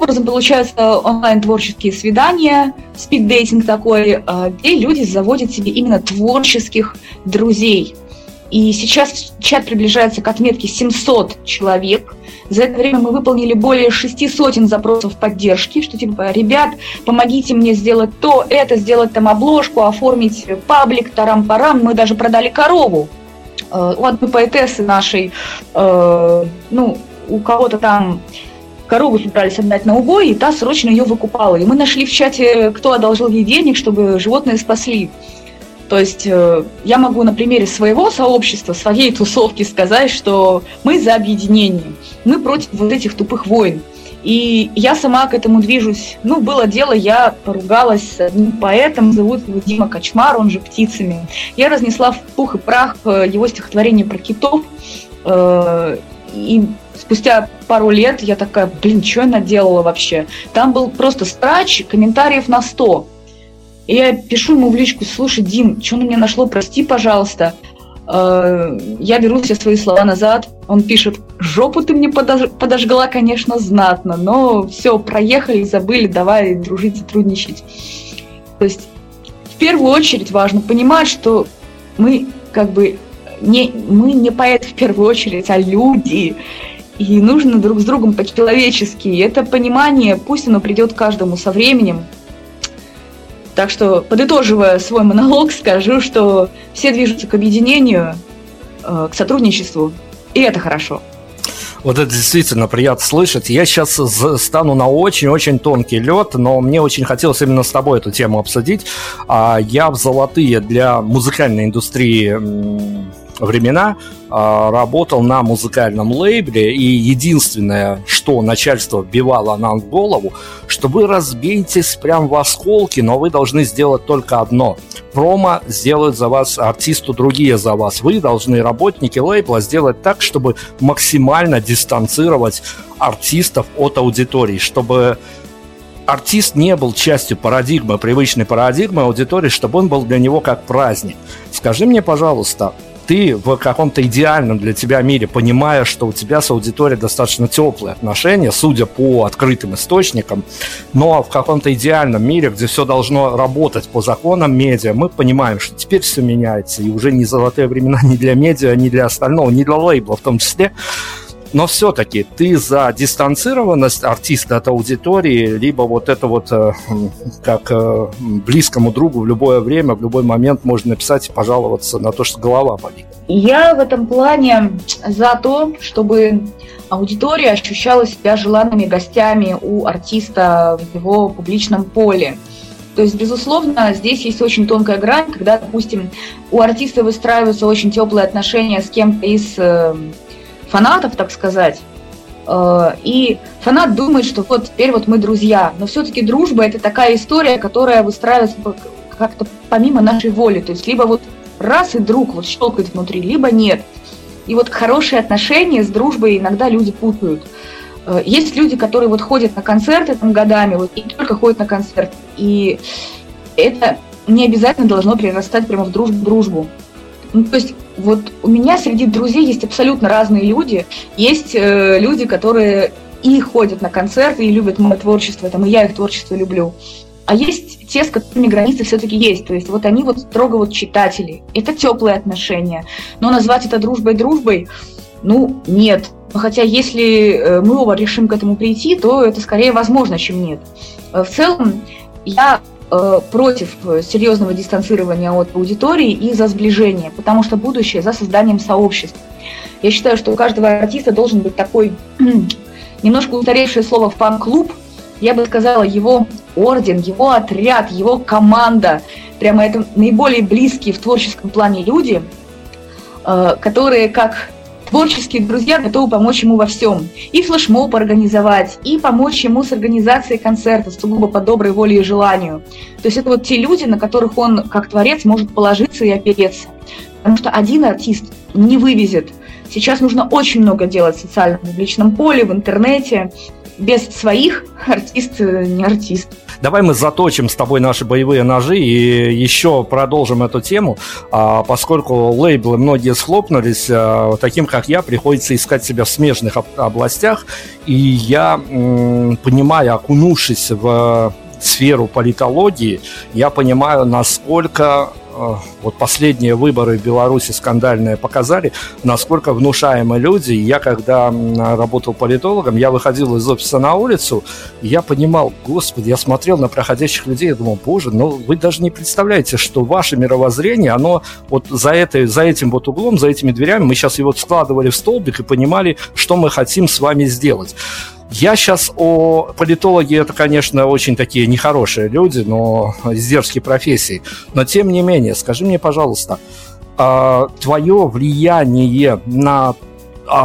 образом получаются онлайн-творческие свидания, спиддейтинг такой, э, где люди заводят себе именно творческих друзей. И сейчас чат приближается к отметке 700 человек. За это время мы выполнили более шести сотен запросов поддержки, что типа, ребят, помогите мне сделать то, это, сделать там обложку, оформить паблик, тарам-парам. Мы даже продали корову. Э, у одной поэтессы нашей, э, ну, у кого-то там корову собирались отдать на убой, и та срочно ее выкупала. И мы нашли в чате, кто одолжил ей денег, чтобы животные спасли. То есть э, я могу на примере своего сообщества, своей тусовки сказать, что мы за объединение, мы против вот этих тупых войн. И я сама к этому движусь. Ну, было дело, я поругалась с одним поэтом, зовут его Дима Кочмар, он же «Птицами». Я разнесла в пух и прах э, его стихотворение про китов, э, и спустя пару лет я такая, блин, что я наделала вообще? Там был просто страч, комментариев на 100. И я пишу ему в личку, слушай, Дим, что на меня нашло, прости, пожалуйста. Э, я беру все свои слова назад. Он пишет, жопу ты мне подожгла, конечно, знатно, но все, проехали, забыли, давай дружить, сотрудничать. То есть в первую очередь важно понимать, что мы как бы не, мы не поэты в первую очередь, а люди и нужно друг с другом по-человечески. Это понимание, пусть оно придет каждому со временем. Так что, подытоживая свой монолог, скажу, что все движутся к объединению, э, к сотрудничеству, и это хорошо. Вот это действительно приятно слышать. Я сейчас стану на очень-очень тонкий лед, но мне очень хотелось именно с тобой эту тему обсудить. А Я в золотые для музыкальной индустрии времена э, работал на музыкальном лейбле, и единственное, что начальство вбивало нам в голову, что вы разбейтесь прям в осколки, но вы должны сделать только одно. Промо сделают за вас артисту другие за вас. Вы должны, работники лейбла, сделать так, чтобы максимально дистанцировать артистов от аудитории, чтобы артист не был частью парадигмы, привычной парадигмы аудитории, чтобы он был для него как праздник. Скажи мне, пожалуйста, ты в каком-то идеальном для тебя мире, понимая, что у тебя с аудиторией достаточно теплые отношения, судя по открытым источникам, но в каком-то идеальном мире, где все должно работать по законам медиа, мы понимаем, что теперь все меняется, и уже не золотые времена ни для медиа, ни для остального, ни для лейбла в том числе но все-таки ты за дистанцированность артиста от аудитории, либо вот это вот э, как э, близкому другу в любое время, в любой момент можно написать и пожаловаться на то, что голова болит. Я в этом плане за то, чтобы аудитория ощущала себя желанными гостями у артиста в его публичном поле. То есть, безусловно, здесь есть очень тонкая грань, когда, допустим, у артиста выстраиваются очень теплые отношения с кем-то из э, фанатов, так сказать, э, и фанат думает, что вот теперь вот мы друзья. Но все-таки дружба это такая история, которая выстраивается как-то помимо нашей воли. То есть либо вот раз и друг вот щелкает внутри, либо нет. И вот хорошие отношения с дружбой иногда люди путают. Э, есть люди, которые вот ходят на концерты там годами, вот и только ходят на концерт. И это не обязательно должно перерастать прямо в дружбу. дружбу. Ну, то есть вот у меня среди друзей есть абсолютно разные люди. Есть э, люди, которые и ходят на концерты, и любят мое творчество, там, и я их творчество люблю. А есть те, с которыми границы все-таки есть. То есть вот они вот строго вот читатели. Это теплые отношения. Но назвать это дружбой дружбой, ну, нет. Хотя если э, мы оба решим к этому прийти, то это скорее возможно, чем нет. Э, в целом, я против серьезного дистанцирования от аудитории и за сближение, потому что будущее за созданием сообществ. Я считаю, что у каждого артиста должен быть такой немножко устаревшее слово «фан-клуб», я бы сказала, его орден, его отряд, его команда, прямо это наиболее близкие в творческом плане люди, э, которые как творческие друзья готовы помочь ему во всем. И флешмоб организовать, и помочь ему с организацией концерта, сугубо по доброй воле и желанию. То есть это вот те люди, на которых он, как творец, может положиться и опереться. Потому что один артист не вывезет. Сейчас нужно очень много делать в социальном публичном поле, в интернете. Без своих артист э, не артист. Давай мы заточим с тобой наши боевые ножи и еще продолжим эту тему, а, поскольку лейблы многие схлопнулись, а, таким как я, приходится искать себя в смежных областях, и я, понимая, окунувшись в сферу политологии, я понимаю, насколько вот последние выборы в Беларуси скандальные показали, насколько внушаемые люди. Я когда работал политологом, я выходил из офиса на улицу, и я понимал, господи, я смотрел на проходящих людей, я думал, боже, ну вы даже не представляете, что ваше мировоззрение, оно вот за, этой, за этим вот углом, за этими дверями, мы сейчас его складывали в столбик и понимали, что мы хотим с вами сделать. Я сейчас о политологе, это, конечно, очень такие нехорошие люди, но из дерзкой профессии. Но, тем не менее, скажи мне, пожалуйста, а, твое влияние на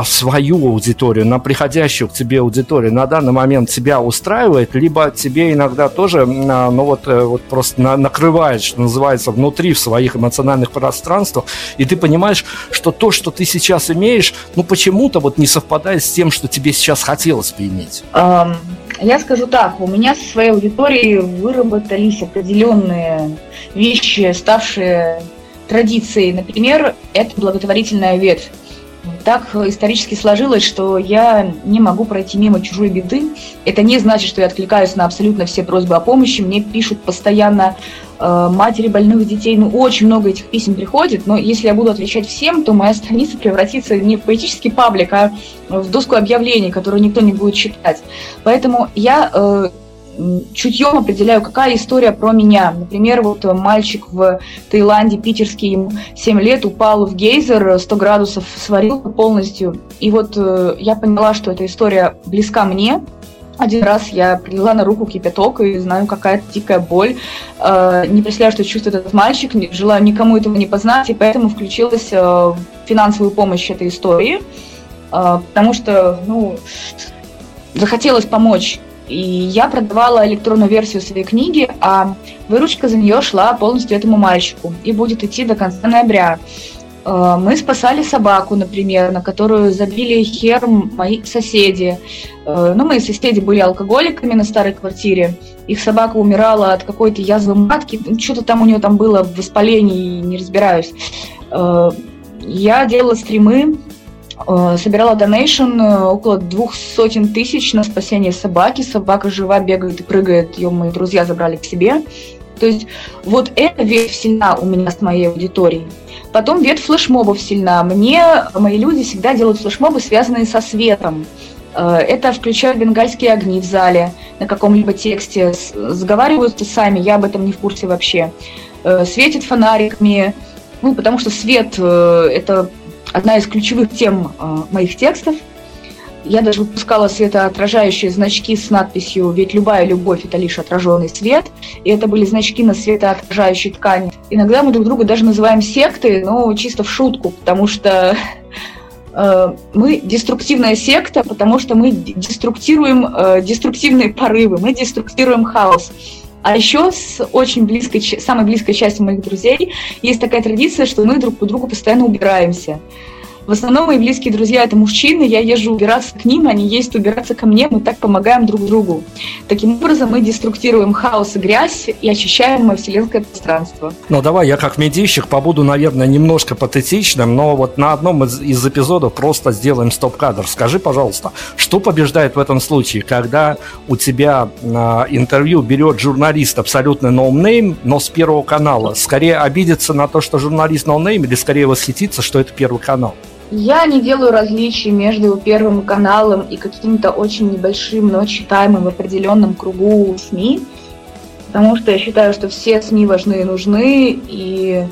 свою аудиторию, на приходящую к тебе аудиторию на данный момент тебя устраивает, либо тебе иногда тоже, а, ну вот, э, вот просто на, накрывает, что называется, внутри в своих эмоциональных пространствах, и ты понимаешь, что то, что ты сейчас имеешь, ну почему-то вот не совпадает с тем, что тебе сейчас хотелось бы иметь. Я скажу так, у меня со своей аудиторией выработались определенные вещи, ставшие традицией. Например, это благотворительная ветвь. Так исторически сложилось, что я не могу пройти мимо чужой беды. Это не значит, что я откликаюсь на абсолютно все просьбы о помощи. Мне пишут постоянно э, матери больных детей. Ну, очень много этих писем приходит, но если я буду отвечать всем, то моя страница превратится не в поэтический паблик, а в доску объявлений, которую никто не будет читать. Поэтому я э, чутьем определяю, какая история про меня. Например, вот мальчик в Таиланде, питерский, ему 7 лет, упал в гейзер, 100 градусов сварил полностью. И вот э, я поняла, что эта история близка мне, один раз я прилила на руку кипяток и знаю, какая-то дикая боль. Э, не представляю, что чувствует этот мальчик, желаю никому этого не познать, и поэтому включилась э, в финансовую помощь этой истории, э, потому что, ну, захотелось помочь и я продавала электронную версию своей книги, а выручка за нее шла полностью этому мальчику и будет идти до конца ноября. Э, мы спасали собаку, например, на которую забили хер мои соседи. Э, ну, мои соседи были алкоголиками на старой квартире. Их собака умирала от какой-то язвы матки. Что-то там у нее там было в воспалении, не разбираюсь. Э, я делала стримы собирала донейшн э, около двух сотен тысяч на спасение собаки. Собака жива, бегает и прыгает. Ее мои друзья забрали к себе. То есть вот эта ветвь сильна у меня с моей аудиторией. Потом ветвь флешмобов сильна. Мне мои люди всегда делают флешмобы, связанные со светом. Э, это включают бенгальские огни в зале на каком-либо тексте, сговариваются сами, я об этом не в курсе вообще. Светит фонариками, ну, потому что свет – это одна из ключевых тем э, моих текстов. Я даже выпускала светоотражающие значки с надписью «Ведь любая любовь – это лишь отраженный свет». И это были значки на светоотражающей ткани. Иногда мы друг друга даже называем сектой, но чисто в шутку, потому что Э, мы деструктивная секта, потому что мы деструктируем э, деструктивные порывы, мы деструктируем хаос. А еще с очень близкой, самой близкой частью моих друзей есть такая традиция, что мы друг по другу постоянно убираемся. В основном мои близкие друзья это мужчины, я езжу убираться к ним, они ездят убираться ко мне, мы так помогаем друг другу. Таким образом мы деструктируем хаос и грязь и очищаем мое вселенское пространство. Ну давай, я как медийщик побуду, наверное, немножко патетичным, но вот на одном из, из эпизодов просто сделаем стоп-кадр. Скажи, пожалуйста, что побеждает в этом случае, когда у тебя на интервью берет журналист абсолютно no-name, но с Первого канала? Скорее обидеться на то, что журналист no-name, или скорее восхититься, что это Первый канал? Я не делаю различий между Первым каналом и каким-то очень небольшим, но читаемым в определенном кругу СМИ, потому что я считаю, что все СМИ важны и нужны, и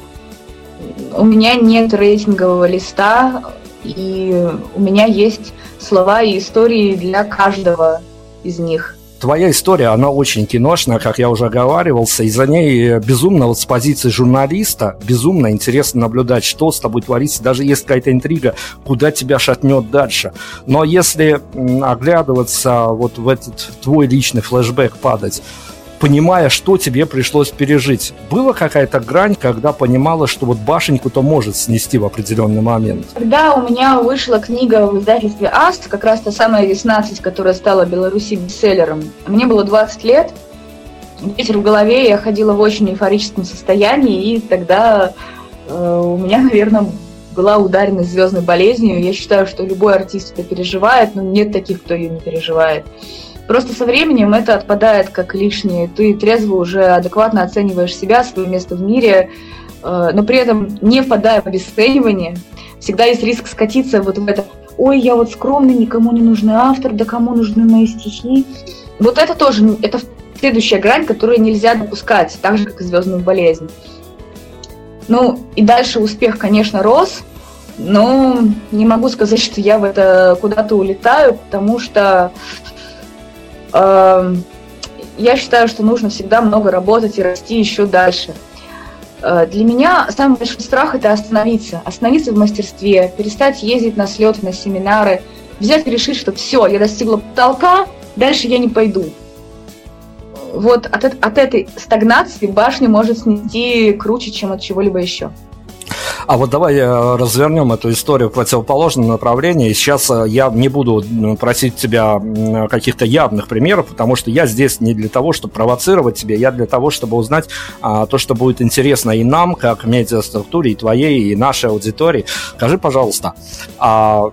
у меня нет рейтингового листа, и у меня есть слова и истории для каждого из них твоя история, она очень киношная, как я уже оговаривался, и за ней безумно вот с позиции журналиста безумно интересно наблюдать, что с тобой творится, даже есть какая-то интрига, куда тебя шатнет дальше. Но если оглядываться вот в этот твой личный флешбэк падать, понимая, что тебе пришлось пережить. Была какая-то грань, когда понимала, что вот башеньку-то может снести в определенный момент? Когда у меня вышла книга в издательстве «Аст», как раз та самая «Веснадцать», которая стала Беларуси бестселлером, мне было 20 лет, ветер в голове, я ходила в очень эйфорическом состоянии, и тогда э, у меня, наверное, была ударена звездной болезнью. Я считаю, что любой артист это переживает, но нет таких, кто ее не переживает. Просто со временем это отпадает как лишнее. Ты трезво уже адекватно оцениваешь себя, свое место в мире, э, но при этом не впадая в обесценивание. Всегда есть риск скатиться вот в это «Ой, я вот скромный, никому не нужный автор, да кому нужны мои стихи». Вот это тоже, это следующая грань, которую нельзя допускать, так же, как и звездную болезнь. Ну, и дальше успех, конечно, рос, но не могу сказать, что я в это куда-то улетаю, потому что я считаю, что нужно всегда много работать и расти еще дальше. Э, для меня самый большой страх – это остановиться. Остановиться в мастерстве, перестать ездить на слеты, на семинары, взять и решить, что все, я достигла потолка, дальше я не пойду. Вот от, от этой стагнации башню может снести круче, чем от чего-либо еще. А вот давай э, развернем эту историю в противоположном направлении. Сейчас э, я не буду просить тебя каких-то явных примеров, потому что я здесь не для того, чтобы провоцировать тебя, я для того, чтобы узнать а, то, что будет интересно и нам, как медиаструктуре, и твоей, и нашей аудитории. Скажи, пожалуйста, а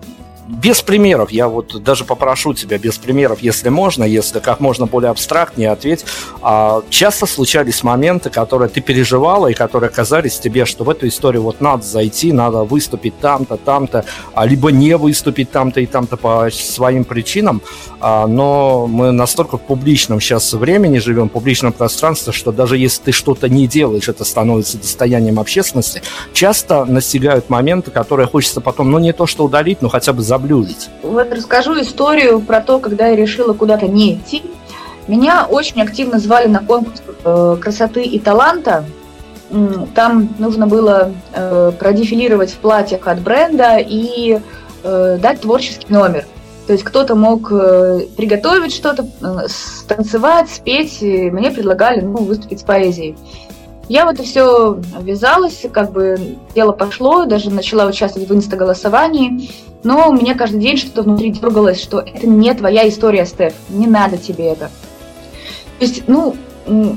без примеров, я вот даже попрошу тебя без примеров, если можно, если как можно более абстрактнее ответь. А, часто случались моменты, которые ты переживала и которые казались тебе, что в эту историю вот надо зайти, надо выступить там-то, там-то, а, либо не выступить там-то и там-то по своим причинам, а, но мы настолько в публичном сейчас времени живем, в публичном пространстве, что даже если ты что-то не делаешь, это становится достоянием общественности, часто настигают моменты, которые хочется потом, ну не то что удалить, но хотя бы забыть заблюрить. Вот расскажу историю про то, когда я решила куда-то не идти. Меня очень активно звали на конкурс э, красоты и таланта. Там нужно было э, продефилировать в платьях от бренда и э, дать творческий номер. То есть кто-то мог приготовить что-то, танцевать, спеть. Мне предлагали ну, выступить с поэзией. Я в это все ввязалась, как бы дело пошло, даже начала участвовать в инста-голосовании. Но у меня каждый день что-то внутри дергалось, что это не твоя история, Стеф, не надо тебе это. То есть, ну,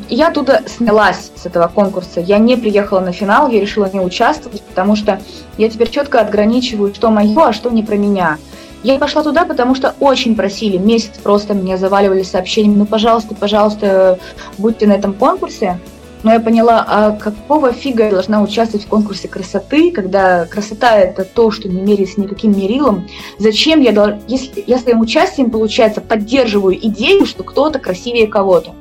я оттуда снялась с этого конкурса. Я не приехала на финал, я решила не участвовать, потому что я теперь четко отграничиваю, что мое, а что не про меня. Я пошла туда, потому что очень просили, месяц просто меня заваливали сообщениями, ну, пожалуйста, пожалуйста, будьте на этом конкурсе но я поняла, а какого фига я должна участвовать в конкурсе красоты, когда красота это то, что не меряется никаким мерилом. Зачем я должна, если я своим участием, получается, поддерживаю идею, что кто-то красивее кого-то,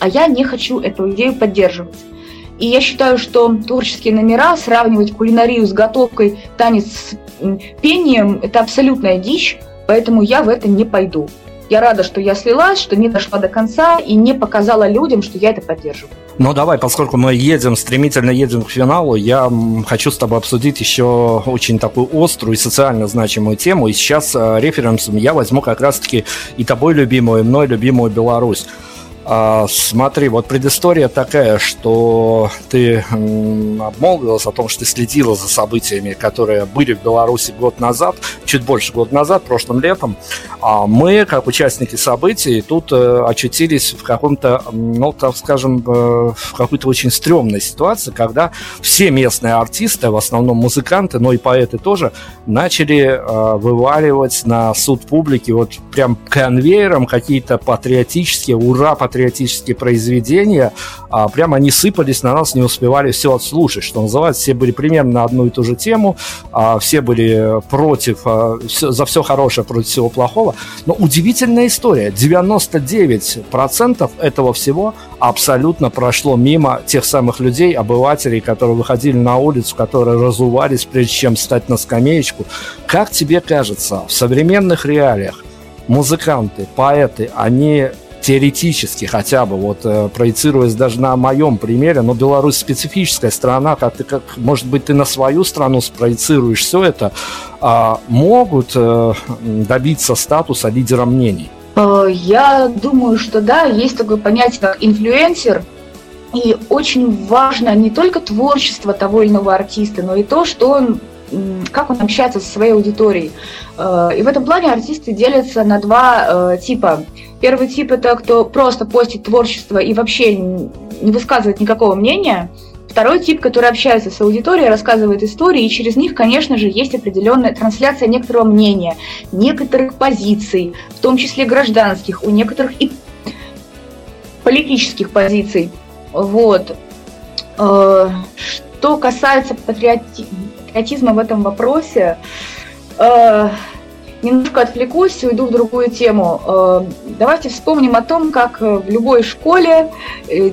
а я не хочу эту идею поддерживать. И я считаю, что творческие номера, сравнивать кулинарию с готовкой, танец с пением, это абсолютная дичь, поэтому я в это не пойду. Я рада, что я слилась, что не дошла до конца и не показала людям, что я это поддерживаю. Ну давай, поскольку мы едем, стремительно едем к финалу, я хочу с тобой обсудить еще очень такую острую и социально значимую тему. И сейчас э, референсом я возьму как раз-таки и тобой любимую, и мной любимую Беларусь. А, смотри, вот предыстория такая, что ты обмолвилась о том, что ты следила за событиями, которые были в Беларуси год назад, чуть больше года назад, прошлым летом. А мы, как участники событий, тут э, очутились в каком-то, ну, так скажем, э, в какой-то очень стрёмной ситуации, когда все местные артисты, в основном музыканты, но и поэты тоже, начали э, вываливать на суд публики вот прям конвейером какие-то патриотические, ура, патриотические произведения, а, прямо они сыпались на нас, не успевали все отслушать, что называется. Все были примерно на одну и ту же тему, а, все были против, за все хорошее против всего плохого. Но удивительная история. 99% этого всего абсолютно прошло мимо тех самых людей, обывателей, которые выходили на улицу, которые разувались, прежде чем встать на скамеечку. Как тебе кажется, в современных реалиях музыканты, поэты, они теоретически хотя бы, вот э, проецируясь даже на моем примере, но Беларусь специфическая страна, как ты, как, может быть, ты на свою страну спроецируешь все это, а, могут э, добиться статуса лидера мнений? Э, я думаю, что да, есть такое понятие, как инфлюенсер, и очень важно не только творчество того или иного артиста, но и то, что он как он общается со своей аудиторией. И в этом плане артисты делятся на два типа. Первый тип это кто просто постит творчество и вообще не высказывает никакого мнения. Второй тип, который общается с аудиторией, рассказывает истории, и через них, конечно же, есть определенная трансляция некоторого мнения, некоторых позиций, в том числе гражданских, у некоторых и политических позиций. Вот. Э, что касается патриотизма в этом вопросе, э, немножко отвлекусь, уйду в другую тему. Э, давайте вспомним о том, как в любой школе э,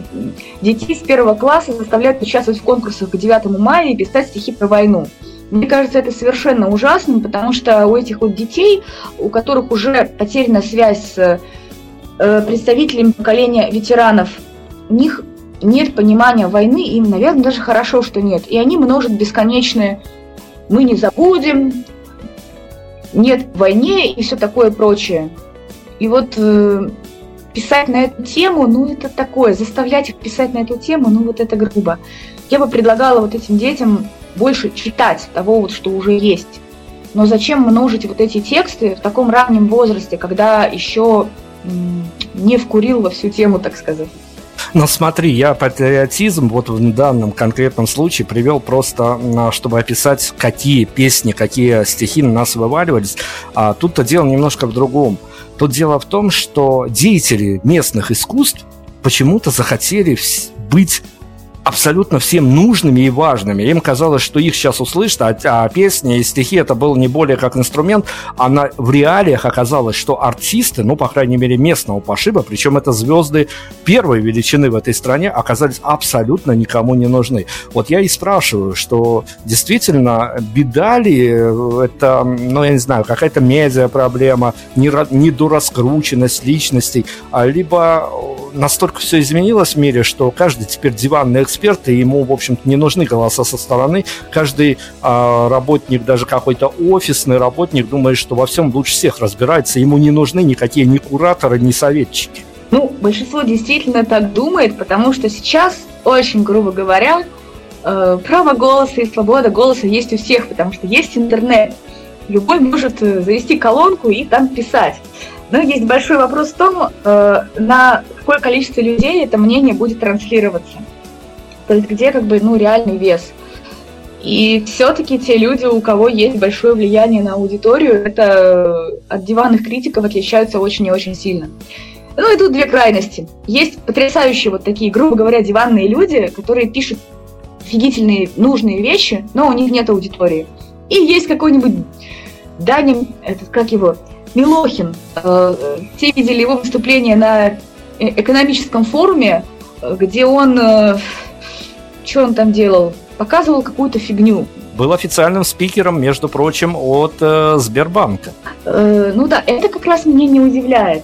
детей с первого класса заставляют участвовать в конкурсах к 9 мая и писать стихи про войну. Мне кажется, это совершенно ужасным, потому что у этих вот детей, у которых уже потеряна связь с э, представителями поколения ветеранов, у них нет понимания войны, им, наверное, даже хорошо, что нет. И они множат бесконечные «мы не забудем», нет войне и все такое прочее. И вот э, писать на эту тему, ну это такое, заставлять их писать на эту тему, ну вот это грубо. Я бы предлагала вот этим детям больше читать того, вот, что уже есть. Но зачем множить вот эти тексты в таком раннем возрасте, когда еще не вкурил во всю тему, так сказать? Но смотри, я патриотизм вот в данном конкретном случае привел просто, чтобы описать, какие песни, какие стихи на нас вываливались. А тут-то дело немножко в другом. Тут дело в том, что деятели местных искусств почему-то захотели быть абсолютно всем нужными и важными. Им казалось, что их сейчас услышат, а, а песни и стихи это был не более как инструмент, а на, в реалиях оказалось, что артисты, ну, по крайней мере, местного пошиба, причем это звезды первой величины в этой стране, оказались абсолютно никому не нужны. Вот я и спрашиваю, что действительно беда ли это, ну, я не знаю, какая-то медиа проблема, недораскрученность личностей, а либо настолько все изменилось в мире, что каждый теперь диванный эксперт, и ему, в общем-то, не нужны голоса со стороны. Каждый а, работник, даже какой-то офисный работник, думает, что во всем лучше всех разбирается. Ему не нужны никакие ни кураторы, ни советчики. Ну, большинство действительно так думает, потому что сейчас, очень грубо говоря, э, право голоса и свобода голоса есть у всех, потому что есть интернет. Любой может э, завести колонку и там писать. Но есть большой вопрос в том, э, на какое количество людей это мнение будет транслироваться. То есть где как бы ну, реальный вес. И все-таки те люди, у кого есть большое влияние на аудиторию, это от диванных критиков отличаются очень и очень сильно. Ну и тут две крайности. Есть потрясающие вот такие, грубо говоря, диванные люди, которые пишут офигительные, нужные вещи, но у них нет аудитории. И есть какой-нибудь Даня, этот, как его, Милохин. Э, все видели его выступление на э, экономическом форуме, где он... Что он там делал? Показывал какую-то фигню. Был официальным спикером, между прочим, от э, Сбербанка. Э, ну да, это как раз меня не удивляет.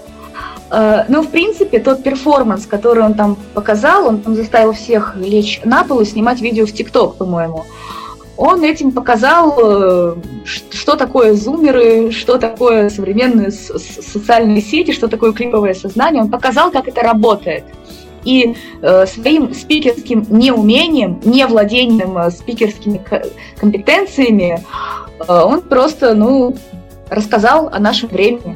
Э, но, в принципе, тот перформанс, который он там показал, он там заставил всех лечь на пол и снимать видео в ТикТок, по-моему. Он этим показал, э, что такое зумеры, что такое современные социальные сети, что такое клиповое сознание. Он показал, как это работает. И э, своим спикерским неумением, не владением э, спикерскими компетенциями, э, он просто, ну, рассказал о нашем времени.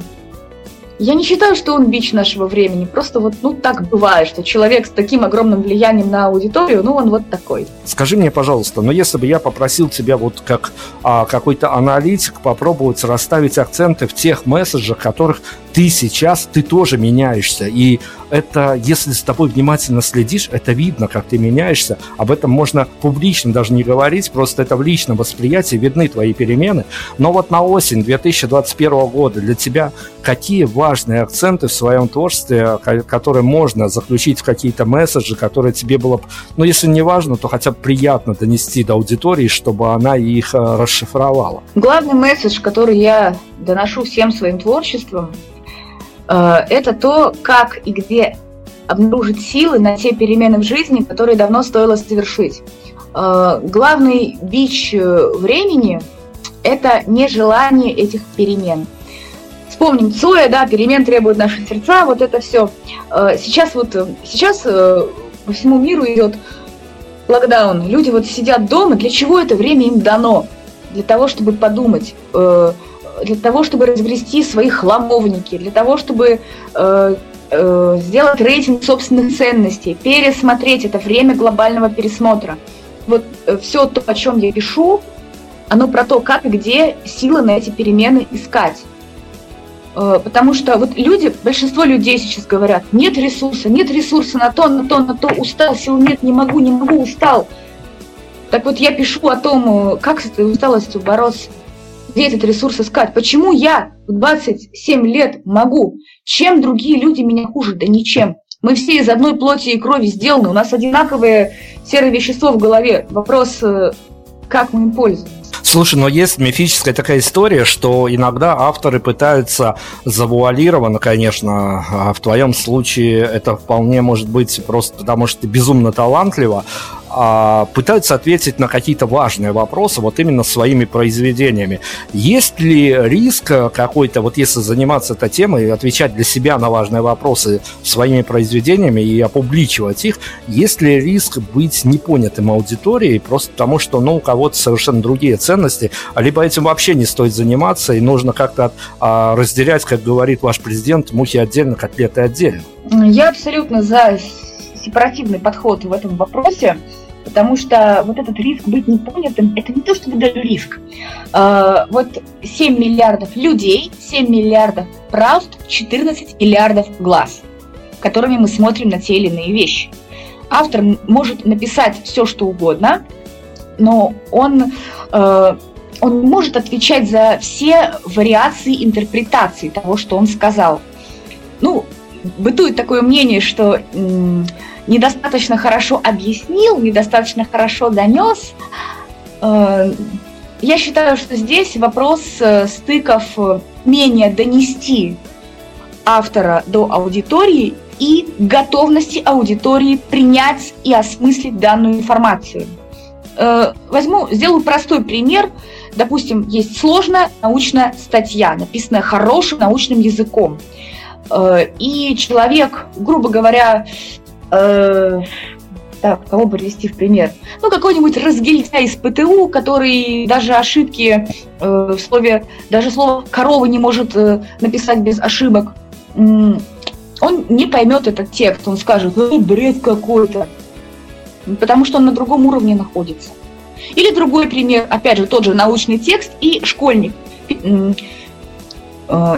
Я не считаю, что он бич нашего времени. Просто вот, ну, так бывает, что человек с таким огромным влиянием на аудиторию, ну, он вот такой. Скажи мне, пожалуйста, но если бы я попросил тебя вот как а, какой-то аналитик попробовать расставить акценты в тех месседжах, которых ты сейчас, ты тоже меняешься. И это, если с тобой внимательно следишь, это видно, как ты меняешься. Об этом можно публично даже не говорить, просто это в личном восприятии видны твои перемены. Но вот на осень 2021 года для тебя какие важные акценты в своем творчестве, которые можно заключить в какие-то месседжи, которые тебе было, ну, если не важно, то хотя бы приятно донести до аудитории, чтобы она их э, расшифровала? Главный месседж, который я доношу всем своим творчеством, Э, это то, как и где обнаружить силы на те перемены в жизни, которые давно стоило совершить. Э, главный бич времени – это нежелание этих перемен. Вспомним Цоя, да, перемен требуют наши сердца, вот это все. Сейчас вот, сейчас по всему миру идет локдаун. Люди вот сидят дома, для чего это время им дано? Для того, чтобы подумать, для того, чтобы разгрести свои хламовники, для того, чтобы э, э, сделать рейтинг собственных ценностей, пересмотреть это время глобального пересмотра. Вот э, все то, о чем я пишу, оно про то, как и где силы на эти перемены искать. Э, потому что вот люди, большинство людей сейчас говорят, нет ресурса, нет ресурса на то, на то, на то, устал, сил нет, не могу, не могу, устал. Так вот я пишу о том, э, как с этой усталостью бороться где этот ресурс искать? Почему я в 27 лет могу? Чем другие люди меня хуже? Да ничем. Мы все из одной плоти и крови сделаны, у нас одинаковое серое вещество в голове. Вопрос, э, как мы им пользуемся. Слушай, но есть мифическая такая история, что иногда авторы пытаются завуалированно, конечно, а в твоем случае это вполне может быть просто потому, что ты безумно талантлива, а, пытаются ответить на какие-то важные вопросы вот именно своими произведениями. Есть ли риск какой-то, вот если заниматься этой темой и отвечать для себя на важные вопросы своими произведениями и опубличивать их, есть ли риск быть непонятым аудиторией просто потому, что ну, у кого-то совершенно другие ценности, либо этим вообще не стоит заниматься и нужно как-то а, разделять, как говорит ваш президент, мухи отдельно, котлеты отдельно? Я абсолютно за сепаративный подход в этом вопросе потому что вот этот риск быть непонятым, это не то, чтобы даже риск. А, вот 7 миллиардов людей, 7 миллиардов правд, 14 миллиардов глаз, которыми мы смотрим на те или иные вещи. Автор может написать все, что угодно, но он, э, он может отвечать за все вариации интерпретации того, что он сказал. Ну, бытует такое мнение, что недостаточно хорошо объяснил, недостаточно хорошо донес. Э, я считаю, что здесь вопрос э, стыков э, менее донести автора до аудитории и готовности аудитории принять и осмыслить данную информацию. Возьму, сделаю простой пример. Допустим, есть сложная научная статья, написанная хорошим научным языком. И человек, грубо говоря, Э, так, кого привести в пример? Ну, какой-нибудь разгильтя из ПТУ, который даже ошибки э, в слове, даже слово корова не может э, написать без ошибок. Он не поймет этот текст, он скажет, ну, бред какой-то, потому что он на другом уровне находится. Или другой пример, опять же, тот же научный текст и школьник э,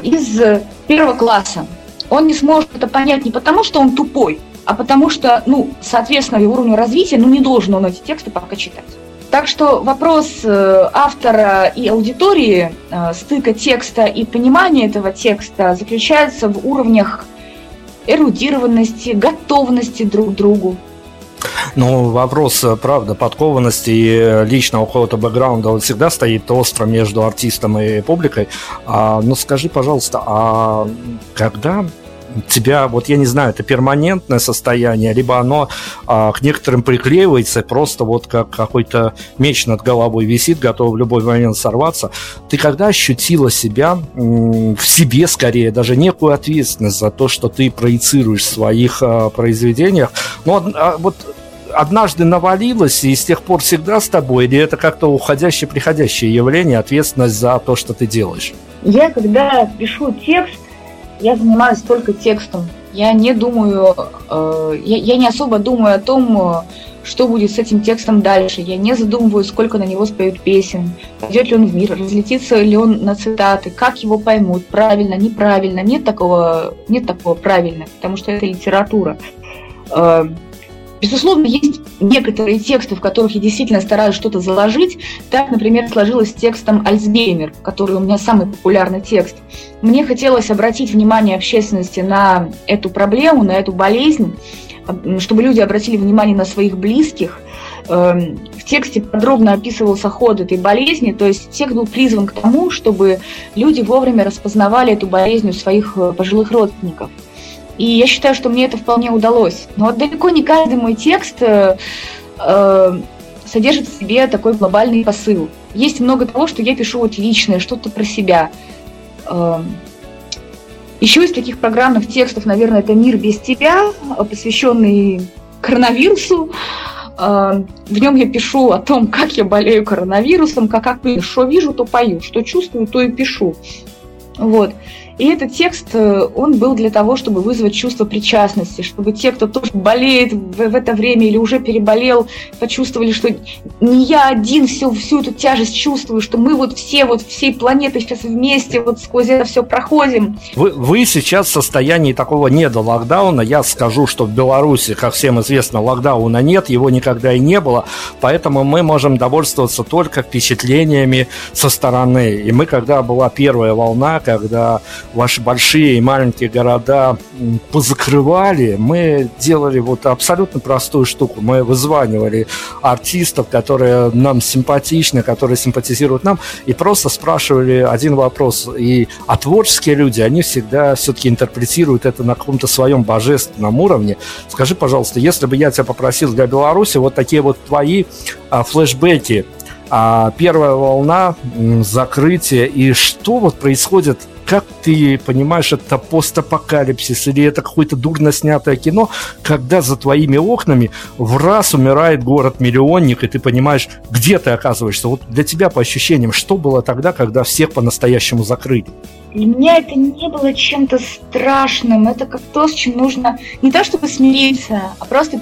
из первого класса. Он не сможет это понять не потому, что он тупой, а потому что, ну, соответственно, его уровню развития, ну, не должен он эти тексты пока читать. Так что вопрос э, автора и аудитории, э, стыка текста и понимания этого текста заключается в уровнях эрудированности, готовности друг к другу. Ну, вопрос, э, правда, подкованности и личного какого-то бэкграунда, он всегда стоит остро между артистом и публикой. А, ну, скажи, пожалуйста, а когда тебя, вот я не знаю, это перманентное состояние, либо оно а, к некоторым приклеивается, просто вот как какой-то меч над головой висит, готов в любой момент сорваться. Ты когда ощутила себя в себе, скорее, даже некую ответственность за то, что ты проецируешь в своих а, произведениях? Ну, а, вот однажды навалилось и с тех пор всегда с тобой, или это как-то уходящее, приходящее явление, ответственность за то, что ты делаешь? Я, когда пишу текст, я занимаюсь только текстом. Я не думаю, э, я, не особо думаю о том, что будет с этим текстом дальше. Я не задумываюсь, сколько на него споют песен, пойдет ли он в мир, разлетится ли он на цитаты, как его поймут, правильно, неправильно. Нет такого, нет такого правильно, потому что это литература. Безусловно, есть некоторые тексты, в которых я действительно стараюсь что-то заложить. Так, например, сложилось с текстом «Альцгеймер», который у меня самый популярный текст. Мне хотелось обратить внимание общественности на эту проблему, на эту болезнь, чтобы люди обратили внимание на своих близких. Эм, в тексте подробно описывался ход этой болезни, то есть текст был призван к тому, чтобы люди вовремя распознавали эту болезнь у своих э, пожилых родственников – и я считаю, что мне это вполне удалось. Но вот далеко не каждый мой текст э, э, содержит в себе такой глобальный посыл. Есть много того, что я пишу вот личное, что-то про себя. Э, еще из таких программных текстов, наверное, это «Мир без тебя», посвященный коронавирусу. Э, в нем я пишу о том, как я болею коронавирусом, как, как что вижу, то пою, что чувствую, то и пишу. Вот. И этот текст, э, он был для того, чтобы вызвать чувство причастности, чтобы те, кто тоже болеет в, это время или уже переболел, почувствовали, что не я один всю, всю эту тяжесть чувствую, что мы вот все, вот всей планетой сейчас вместе вот сквозь это все проходим. Вы, вы сейчас в состоянии такого недо-локдауна. Я скажу, что в Беларуси, как всем известно, локдауна нет, его никогда и не было, поэтому мы можем довольствоваться только впечатлениями со стороны. И мы, когда была первая волна, когда ваши большие и маленькие города позакрывали, мы делали вот абсолютно простую штуку. Мы вызванивали артистов, которые нам симпатичны, которые симпатизируют нам, и просто спрашивали один вопрос. И а творческие люди, они всегда все-таки интерпретируют это на каком-то своем божественном уровне. Скажи, пожалуйста, если бы я тебя попросил для Беларуси вот такие вот твои а, флешбеки, а, первая волна, закрытие, и что вот происходит как ты понимаешь, это постапокалипсис или это какое-то дурно снятое кино, когда за твоими окнами в раз умирает город-миллионник, и ты понимаешь, где ты оказываешься. Вот для тебя по ощущениям, что было тогда, когда всех по-настоящему закрыли? Для меня это не было чем-то страшным. Это как то, с чем нужно не то чтобы смириться, а просто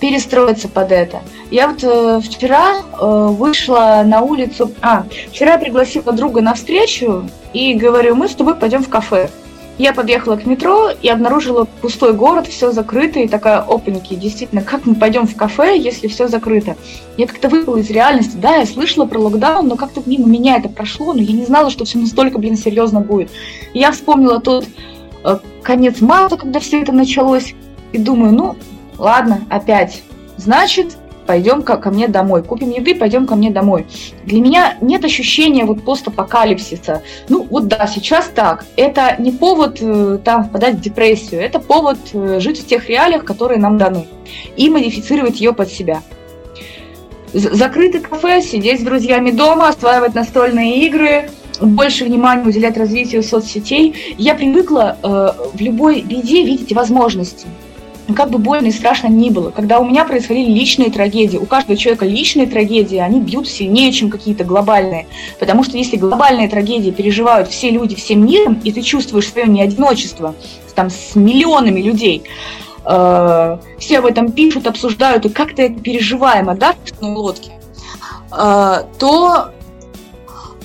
перестроиться под это. Я вот э, вчера э, вышла на улицу. А, вчера пригласила друга на встречу и говорю, мы с тобой пойдем в кафе. Я подъехала к метро и обнаружила пустой город, все закрыто, и такая, опаньки, действительно, как мы пойдем в кафе, если все закрыто? Я как-то выпала из реальности, да, я слышала про локдаун, но как-то мимо меня это прошло, но я не знала, что все настолько, блин, серьезно будет. И я вспомнила тот э, конец марта, когда все это началось, и думаю, ну, ладно, опять. Значит, пойдем ко, ко мне домой, купим еды, пойдем ко мне домой. Для меня нет ощущения вот постапокалипсиса. Ну вот да, сейчас так. Это не повод э, там впадать в депрессию, это повод э, жить в тех реалиях, которые нам даны, и модифицировать ее под себя. Закрытый кафе, сидеть с друзьями дома, осваивать настольные игры, больше внимания уделять развитию соцсетей. Я привыкла э, в любой беде видеть возможности. Ну, как бы больно и страшно ни было, когда у меня происходили личные трагедии, у каждого человека личные трагедии, они бьют сильнее, чем какие-то глобальные. Потому что если глобальные трагедии переживают все люди всем миром, и ты чувствуешь свое неодиночество там, с миллионами людей, э, все об этом пишут, обсуждают, и как-то это переживаемо, да, в лодке, э, то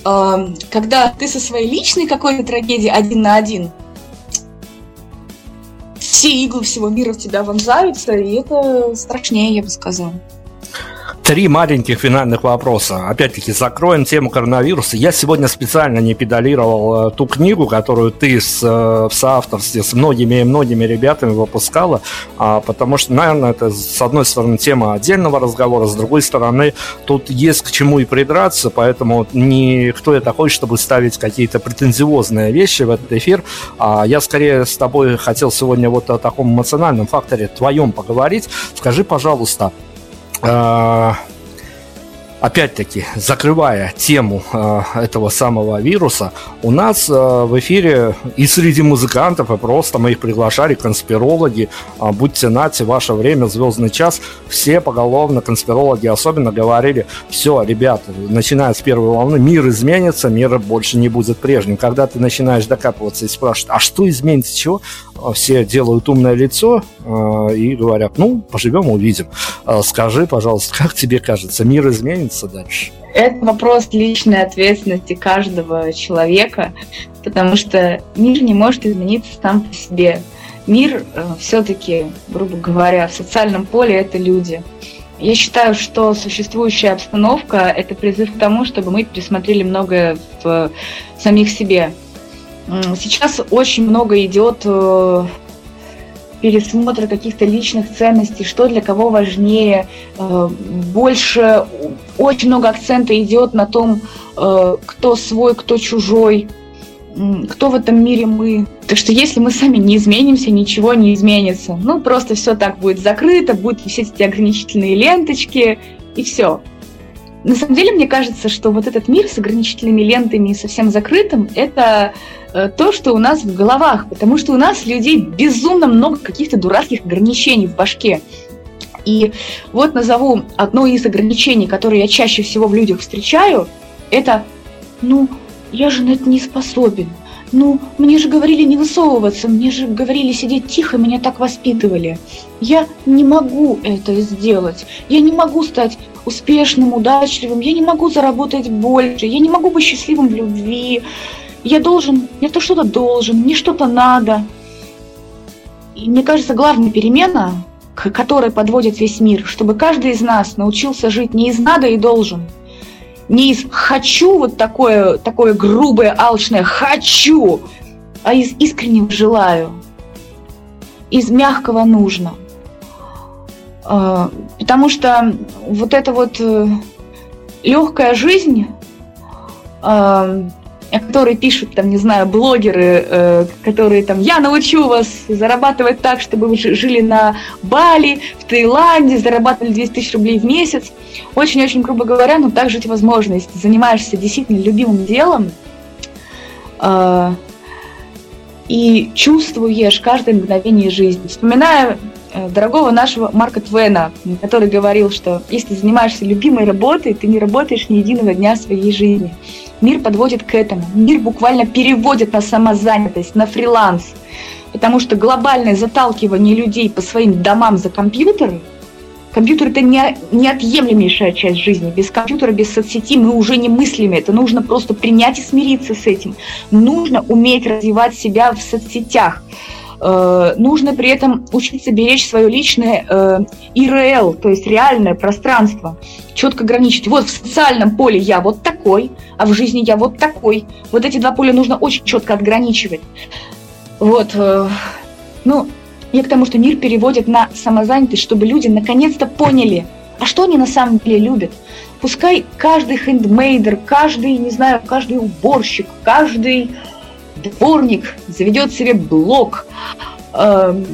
э, когда ты со своей личной какой-то трагедией один на один, все иглы всего мира в тебя вонзаются, и это страшнее, я бы сказала. Три маленьких финальных вопроса. Опять-таки, закроем тему коронавируса. Я сегодня специально не педалировал э, ту книгу, которую ты с, э, в соавторстве с многими и многими ребятами выпускала, а, потому что, наверное, это, с одной стороны, тема отдельного разговора, с другой стороны, тут есть к чему и придраться, поэтому никто я такой, чтобы ставить какие-то претензиозные вещи в этот эфир. А я скорее с тобой хотел сегодня вот о таком эмоциональном факторе твоем поговорить. Скажи, пожалуйста, опять-таки, закрывая тему э, этого самого вируса, у нас э, в эфире и среди музыкантов, и просто мы их приглашали, конспирологи, э, будьте нате, ваше время, звездный час, все поголовно, конспирологи особенно, говорили, все, ребята, начиная с первой волны, мир изменится, мир больше не будет прежним. Когда ты начинаешь докапываться и спрашивать, а что изменится, чего? Все делают умное лицо э, и говорят, ну, поживем, увидим. Э, скажи, пожалуйста, как тебе кажется, мир изменится дальше? Это вопрос личной ответственности каждого человека, потому что мир не может измениться сам по себе. Мир э, все-таки, грубо говоря, в социальном поле это люди. Я считаю, что существующая обстановка – это призыв к тому, чтобы мы пересмотрели многое в самих себе. Сейчас очень много идет э, пересмотра каких-то личных ценностей, что для кого важнее. Э, больше, очень много акцента идет на том, э, кто свой, кто чужой, кто в этом мире мы. Так что если мы сами не изменимся, ничего не изменится. Ну, просто все так будет закрыто, будут все эти ограничительные ленточки, и все. На самом деле, мне кажется, что вот этот мир с ограничительными лентами и совсем закрытым – это э, то, что у нас в головах, потому что у нас людей безумно много каких-то дурацких ограничений в башке. И вот назову одно из ограничений, которые я чаще всего в людях встречаю, это, ну, я же на это не способен. Ну, мне же говорили не высовываться, мне же говорили сидеть тихо, меня так воспитывали. Я не могу это сделать. Я не могу стать успешным, удачливым. Я не могу заработать больше. Я не могу быть счастливым в любви. Я должен, я то что-то должен, мне что-то надо. И мне кажется, главная перемена, к которой подводит весь мир, чтобы каждый из нас научился жить не из надо и должен – не из «хочу» вот такое, такое грубое, алчное «хочу», а из искреннего «желаю», из мягкого «нужно». А, потому что вот эта вот э, легкая жизнь, о которой пишут, там, не знаю, блогеры, э, которые там, я научу вас зарабатывать так, чтобы вы жили на Бали, в Таиланде, зарабатывали 200 тысяч рублей в месяц. Очень-очень, грубо говоря, но так жить возможно, если ты занимаешься действительно любимым делом, э, и чувствуешь каждое мгновение жизни. Вспоминая дорогого нашего Марка Твена, который говорил, что если ты занимаешься любимой работой, ты не работаешь ни единого дня своей жизни. Мир подводит к этому. Мир буквально переводит на самозанятость, на фриланс. Потому что глобальное заталкивание людей по своим домам за компьютеры, компьютер это не, неотъемлемейшая часть жизни. Без компьютера, без соцсети мы уже не мыслим это. Нужно просто принять и смириться с этим. Нужно уметь развивать себя в соцсетях. Э, нужно при этом учиться беречь свое личное э, ИРЛ, то есть реальное пространство, четко ограничить. Вот в социальном поле я вот такой, а в жизни я вот такой. Вот эти два поля нужно очень четко отграничивать. Вот, э, ну, я к тому, что мир переводит на самозанятость, чтобы люди наконец-то поняли, а что они на самом деле любят. Пускай каждый хендмейдер, каждый, не знаю, каждый уборщик, каждый дворник заведет себе блог. Эм,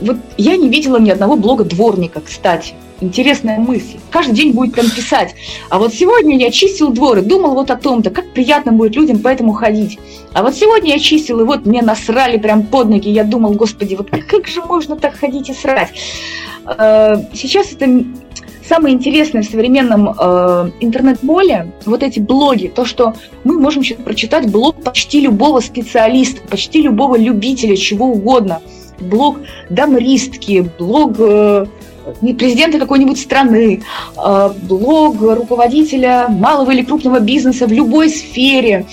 вот я не видела ни одного блога дворника, кстати. Интересная мысль. Каждый день будет там писать. А вот сегодня я чистил двор и думал вот о том-то, как приятно будет людям по этому ходить. А вот сегодня я чистил, и вот мне насрали прям под ноги. Я думал, господи, вот как же можно так ходить и срать? Э, сейчас это самое интересное в современном э, интернет-моле, вот эти блоги, то, что мы можем сейчас прочитать блог почти любого специалиста, почти любого любителя, чего угодно. Блог дамристки, блог э, президента какой-нибудь страны, э, блог руководителя малого или крупного бизнеса в любой сфере.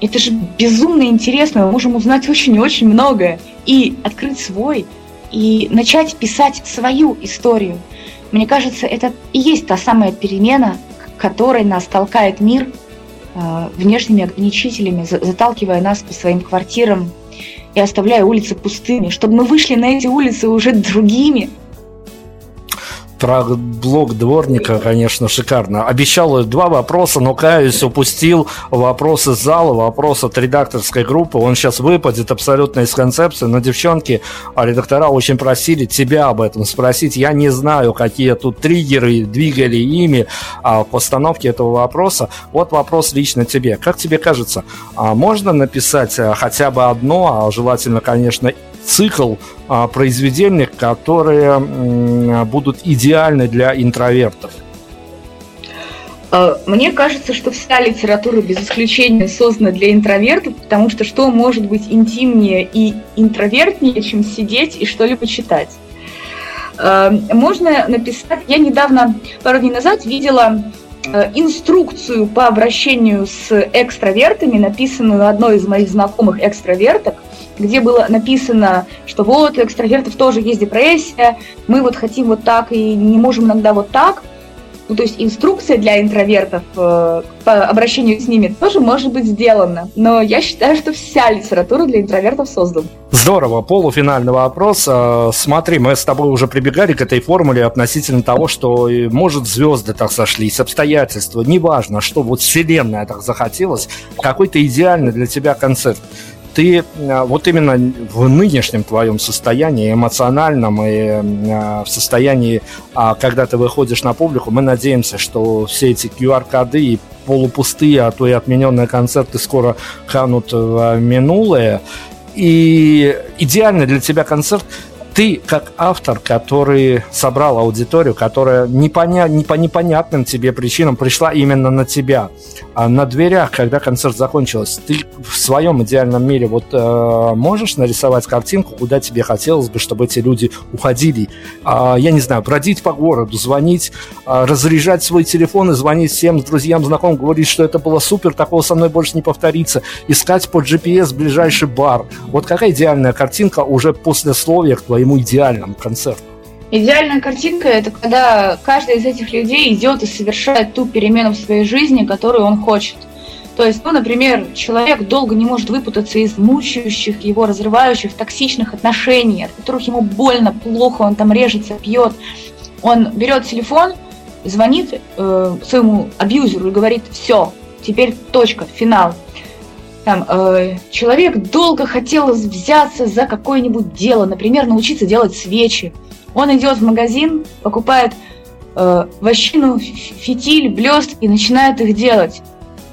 Это же безумно интересно, мы можем узнать очень и очень многое и открыть свой, и начать писать свою историю – мне кажется, это и есть та самая перемена, которой нас толкает мир э, внешними ограничителями, заталкивая нас по своим квартирам и оставляя улицы пустыми, чтобы мы вышли на эти улицы уже другими, про блог дворника, конечно, шикарно. Обещал два вопроса, но, каюсь, упустил вопрос из зала, вопрос от редакторской группы. Он сейчас выпадет абсолютно из концепции, но девчонки, а редактора очень просили тебя об этом спросить. Я не знаю, какие тут триггеры двигали ими а, в постановке этого вопроса. Вот вопрос лично тебе. Как тебе кажется, а можно написать а, хотя бы одно, а желательно, конечно, цикл а, произведений, которые будут идеальны для интровертов? А, мне кажется, что вся литература без исключения создана для интровертов, потому что что может быть интимнее и интровертнее, чем сидеть и что-либо читать? А, можно написать... Я недавно, пару дней назад, видела инструкцию по обращению с экстравертами, написанную одной из моих знакомых экстраверток – где было написано, что вот у экстравертов тоже есть депрессия, мы вот хотим вот так и не можем иногда вот так. Ну, то есть инструкция для интровертов э, по обращению с ними тоже может быть сделана. Но я считаю, что вся литература для интровертов создана. Здорово. Полуфинальный вопрос. Э, смотри, мы с тобой уже прибегали к этой формуле относительно того, что, может, звезды так сошлись, обстоятельства, неважно, что вот вселенная так захотелось, какой-то идеальный для тебя концерт ты а, вот именно в нынешнем твоем состоянии, эмоциональном и а, в состоянии, а, когда ты выходишь на публику, мы надеемся, что все эти QR-коды и полупустые, а то и отмененные концерты скоро канут в минулое. И идеальный для тебя концерт ты как автор, который собрал аудиторию, которая непоня... не по непонятным тебе причинам пришла именно на тебя, а на дверях, когда концерт закончился, ты в своем идеальном мире вот э, можешь нарисовать картинку, куда тебе хотелось бы, чтобы эти люди уходили? Э, я не знаю, бродить по городу, звонить, э, разряжать свой телефон и звонить всем друзьям, знакомым, говорить, что это было супер, такого со мной больше не повторится, искать по GPS ближайший бар. Вот какая идеальная картинка уже после словия к твоей своему идеальному концерту? Идеальная картинка – это когда каждый из этих людей идет и совершает ту перемену в своей жизни, которую он хочет. То есть, ну, например, человек долго не может выпутаться из мучающих его, разрывающих, токсичных отношений, от которых ему больно, плохо, он там режется, пьет. Он берет телефон, звонит э, своему абьюзеру и говорит, все, теперь точка, финал. Там, э, человек долго хотел взяться за какое-нибудь дело, например, научиться делать свечи. Он идет в магазин, покупает э, вощину, фитиль, блестки и начинает их делать.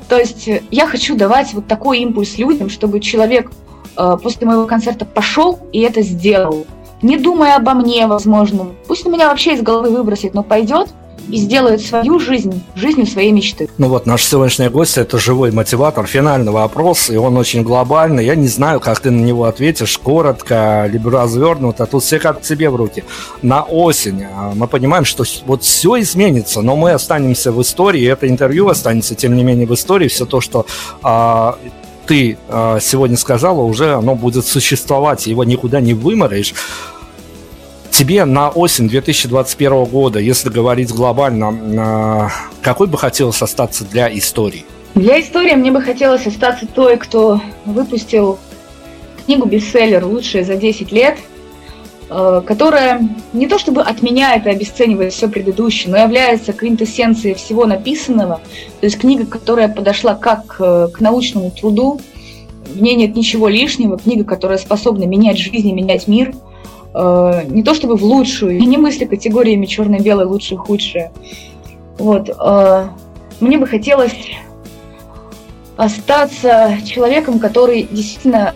То есть э, я хочу давать вот такой импульс людям, чтобы человек э, после моего концерта пошел и это сделал. Не думая обо мне, возможно. Пусть он меня вообще из головы выбросит, но пойдет и сделает свою жизнь жизнью своей мечты. Ну вот наш сегодняшний гость – это живой мотиватор, финальный вопрос, и он очень глобальный. Я не знаю, как ты на него ответишь, коротко, либо развернуто. Тут все как тебе в руки. На осень а, мы понимаем, что вот все изменится, но мы останемся в истории, это интервью останется, тем не менее, в истории. Все то, что а, ты а, сегодня сказала, уже оно будет существовать, его никуда не выморишь тебе на осень 2021 года, если говорить глобально, а, какой бы хотелось остаться для истории? Для истории мне бы хотелось остаться той, кто выпустил книгу бестселлер «Лучшие за 10 лет», э, которая не то чтобы отменяет и обесценивает все предыдущее, но является квинтэссенцией всего написанного. То есть книга, которая подошла как э, к научному труду, в ней нет ничего лишнего, книга, которая способна менять жизнь и менять мир – э, не то чтобы в лучшую, я не мыслю категориями черное-белое, лучшее, худшее. Вот, э, мне бы хотелось остаться человеком, который действительно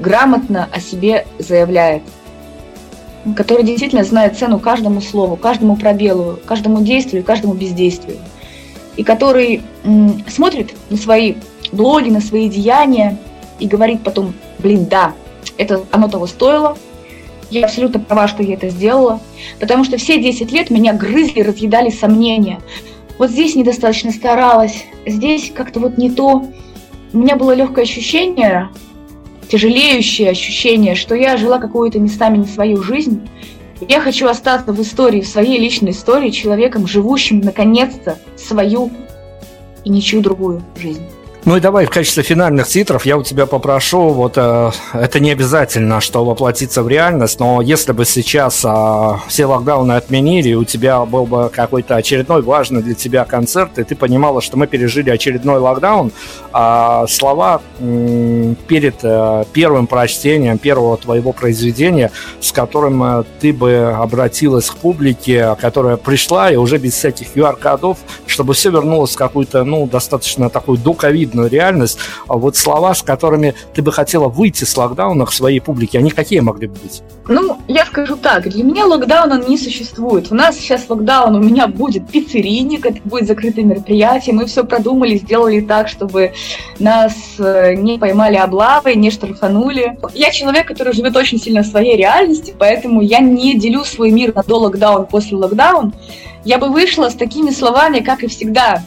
грамотно о себе заявляет, который действительно знает цену каждому слову, каждому пробелу, каждому действию, каждому бездействию, и который м, смотрит на свои блоги, на свои деяния и говорит потом, блин, да, это оно того стоило, я абсолютно права, что я это сделала, потому что все 10 лет меня грызли, разъедали сомнения. Вот здесь недостаточно старалась, здесь как-то вот не то. У меня было легкое ощущение, тяжелеющее ощущение, что я жила какую-то местами не свою жизнь, Я хочу остаться в истории, в своей личной истории, человеком, живущим наконец-то свою и ничью другую жизнь. Ну и давай в качестве финальных титров я у тебя попрошу, вот э, это не обязательно, что воплотиться в реальность, но если бы сейчас э, все локдауны отменили, у тебя был бы какой-то очередной важный для тебя концерт, и ты понимала, что мы пережили очередной локдаун, а слова э, перед э, первым прочтением первого твоего произведения, с которым э, ты бы обратилась к публике, которая пришла и уже без всяких QR-кодов, чтобы все вернулось в какую-то, ну, достаточно такую доковидную абсурдную реальность, а вот слова, с которыми ты бы хотела выйти с локдауна к своей публике, они какие могли бы быть? Ну, я скажу так, для меня локдаун он не существует. У нас сейчас локдаун, у меня будет пиццерийник, это будет закрытое мероприятие, мы все продумали, сделали так, чтобы нас э, не поймали облавой, не штрафанули. Я человек, который живет очень сильно в своей реальности, поэтому я не делю свой мир на до локдаун, после локдаун. Я бы вышла с такими словами, как и всегда.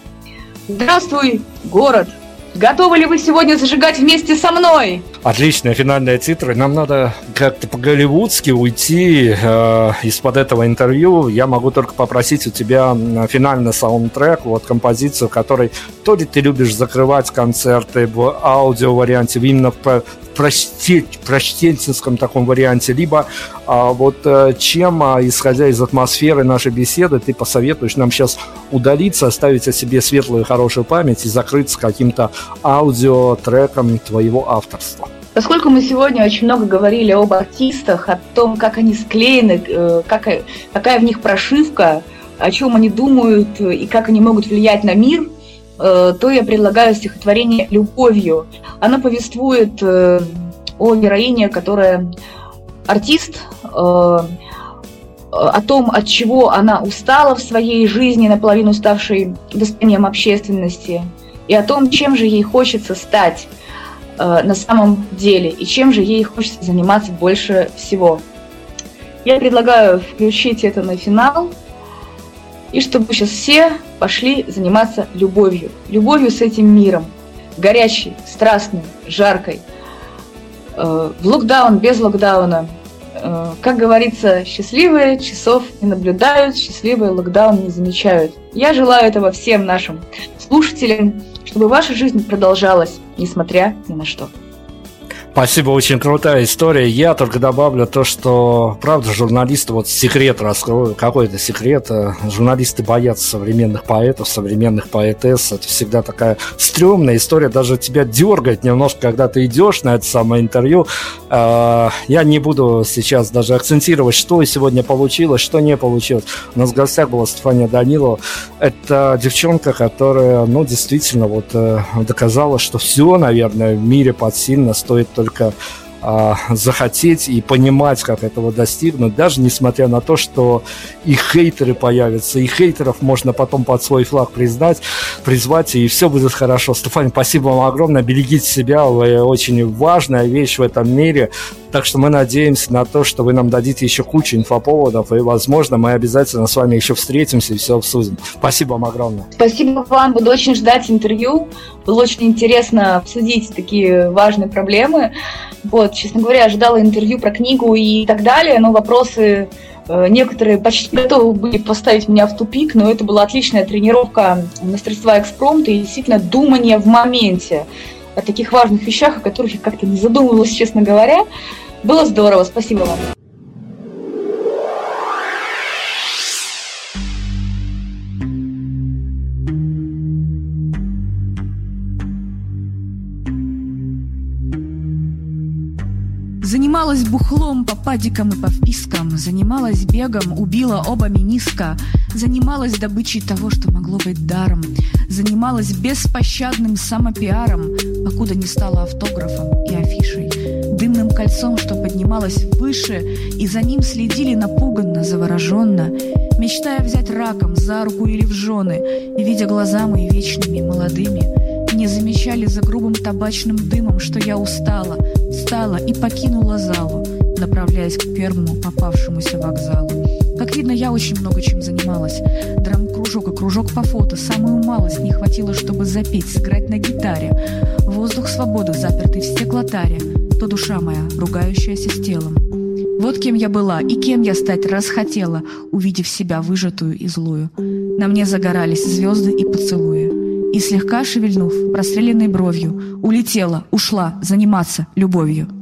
Здравствуй, город! Готовы ли вы сегодня зажигать вместе со мной? Отличные финальные титры. Нам надо как-то по-голливудски уйти э, из-под этого интервью. Я могу только попросить у тебя финальный саундтрек, вот композицию, которой то ли ты любишь закрывать концерты в аудио-варианте, именно в прочтенческом таком варианте, либо а, вот э, чем, а, исходя из атмосферы нашей беседы, ты посоветуешь нам сейчас удалиться, оставить о себе светлую хорошую память и закрыться каким-то аудиотреком твоего авторства? Поскольку мы сегодня очень много говорили об артистах, о том, как они склеены, э, как, какая в них прошивка, о чем они думают и как они могут влиять на мир – Э, то я предлагаю стихотворение «Любовью». Оно повествует э, о героине, которая артист, э, о том, от чего она устала в своей жизни, наполовину ставшей достоянием общественности, и о том, чем же ей хочется стать на самом деле, и чем же ей хочется заниматься больше всего. Я предлагаю включить это на финал – и чтобы сейчас все пошли заниматься любовью. Любовью с этим миром. Горячей, страстной, жаркой. Э, в локдаун, без локдауна. Э, как говорится, счастливые часов не наблюдают, счастливые локдаун не замечают. Я желаю этого всем нашим слушателям, чтобы ваша жизнь продолжалась, несмотря ни на что. Спасибо, очень крутая история. Я только добавлю то, что, правда, журналисты, вот секрет раскрою, какой-то секрет. Э, журналисты боятся современных поэтов, современных поэтесс. Это всегда такая стрёмная история, даже тебя дергает немножко, когда ты идешь на это самое интервью. Э, я не буду сейчас даже акцентировать, что сегодня получилось, что не получилось. У нас в гостях была Стефания Данилова. Это девчонка, которая, ну, действительно, вот э, доказала, что все, наверное, в мире подсильно стоит только а, захотеть и понимать, как этого достигнуть, даже несмотря на то, что и хейтеры появятся, и хейтеров можно потом под свой флаг признать, призвать, и все будет хорошо. Стефан, спасибо вам огромное, берегите себя, вы очень важная вещь в этом мире, так что мы надеемся на то, что вы нам дадите еще кучу инфоповодов, и, возможно, мы обязательно с вами еще встретимся и все обсудим. Спасибо вам огромное. Спасибо вам, буду очень ждать интервью. Было очень интересно обсудить такие важные проблемы. Вот, честно говоря, ожидала интервью про книгу и так далее, но вопросы э, некоторые почти готовы были поставить меня в тупик, но это была отличная тренировка мастерства экспромта и действительно думание в моменте о таких важных вещах, о которых я как-то не задумывалась, честно говоря. Было здорово, спасибо вам. Занималась бухлом по падикам и по впискам, Занималась бегом, убила оба миниска, Занималась добычей того, что могло быть даром, Занималась беспощадным самопиаром, Покуда не стала автографом и афишей, Дымным кольцом, что поднималось выше, И за ним следили напуганно, завороженно, Мечтая взять раком за руку или в жены, видя глаза мои вечными, молодыми, Не замечали за грубым табачным дымом, что я устала — встала и покинула залу, направляясь к первому попавшемуся вокзалу. Как видно, я очень много чем занималась. Драм-кружок и кружок по фото. Самую малость не хватило, чтобы запеть, сыграть на гитаре. Воздух свободы, запертый в стеклотаре. То душа моя, ругающаяся с телом. Вот кем я была и кем я стать расхотела, увидев себя выжатую и злую. На мне загорались звезды и поцелуи. И слегка шевельнув, простреленной бровью, улетела, ушла заниматься любовью.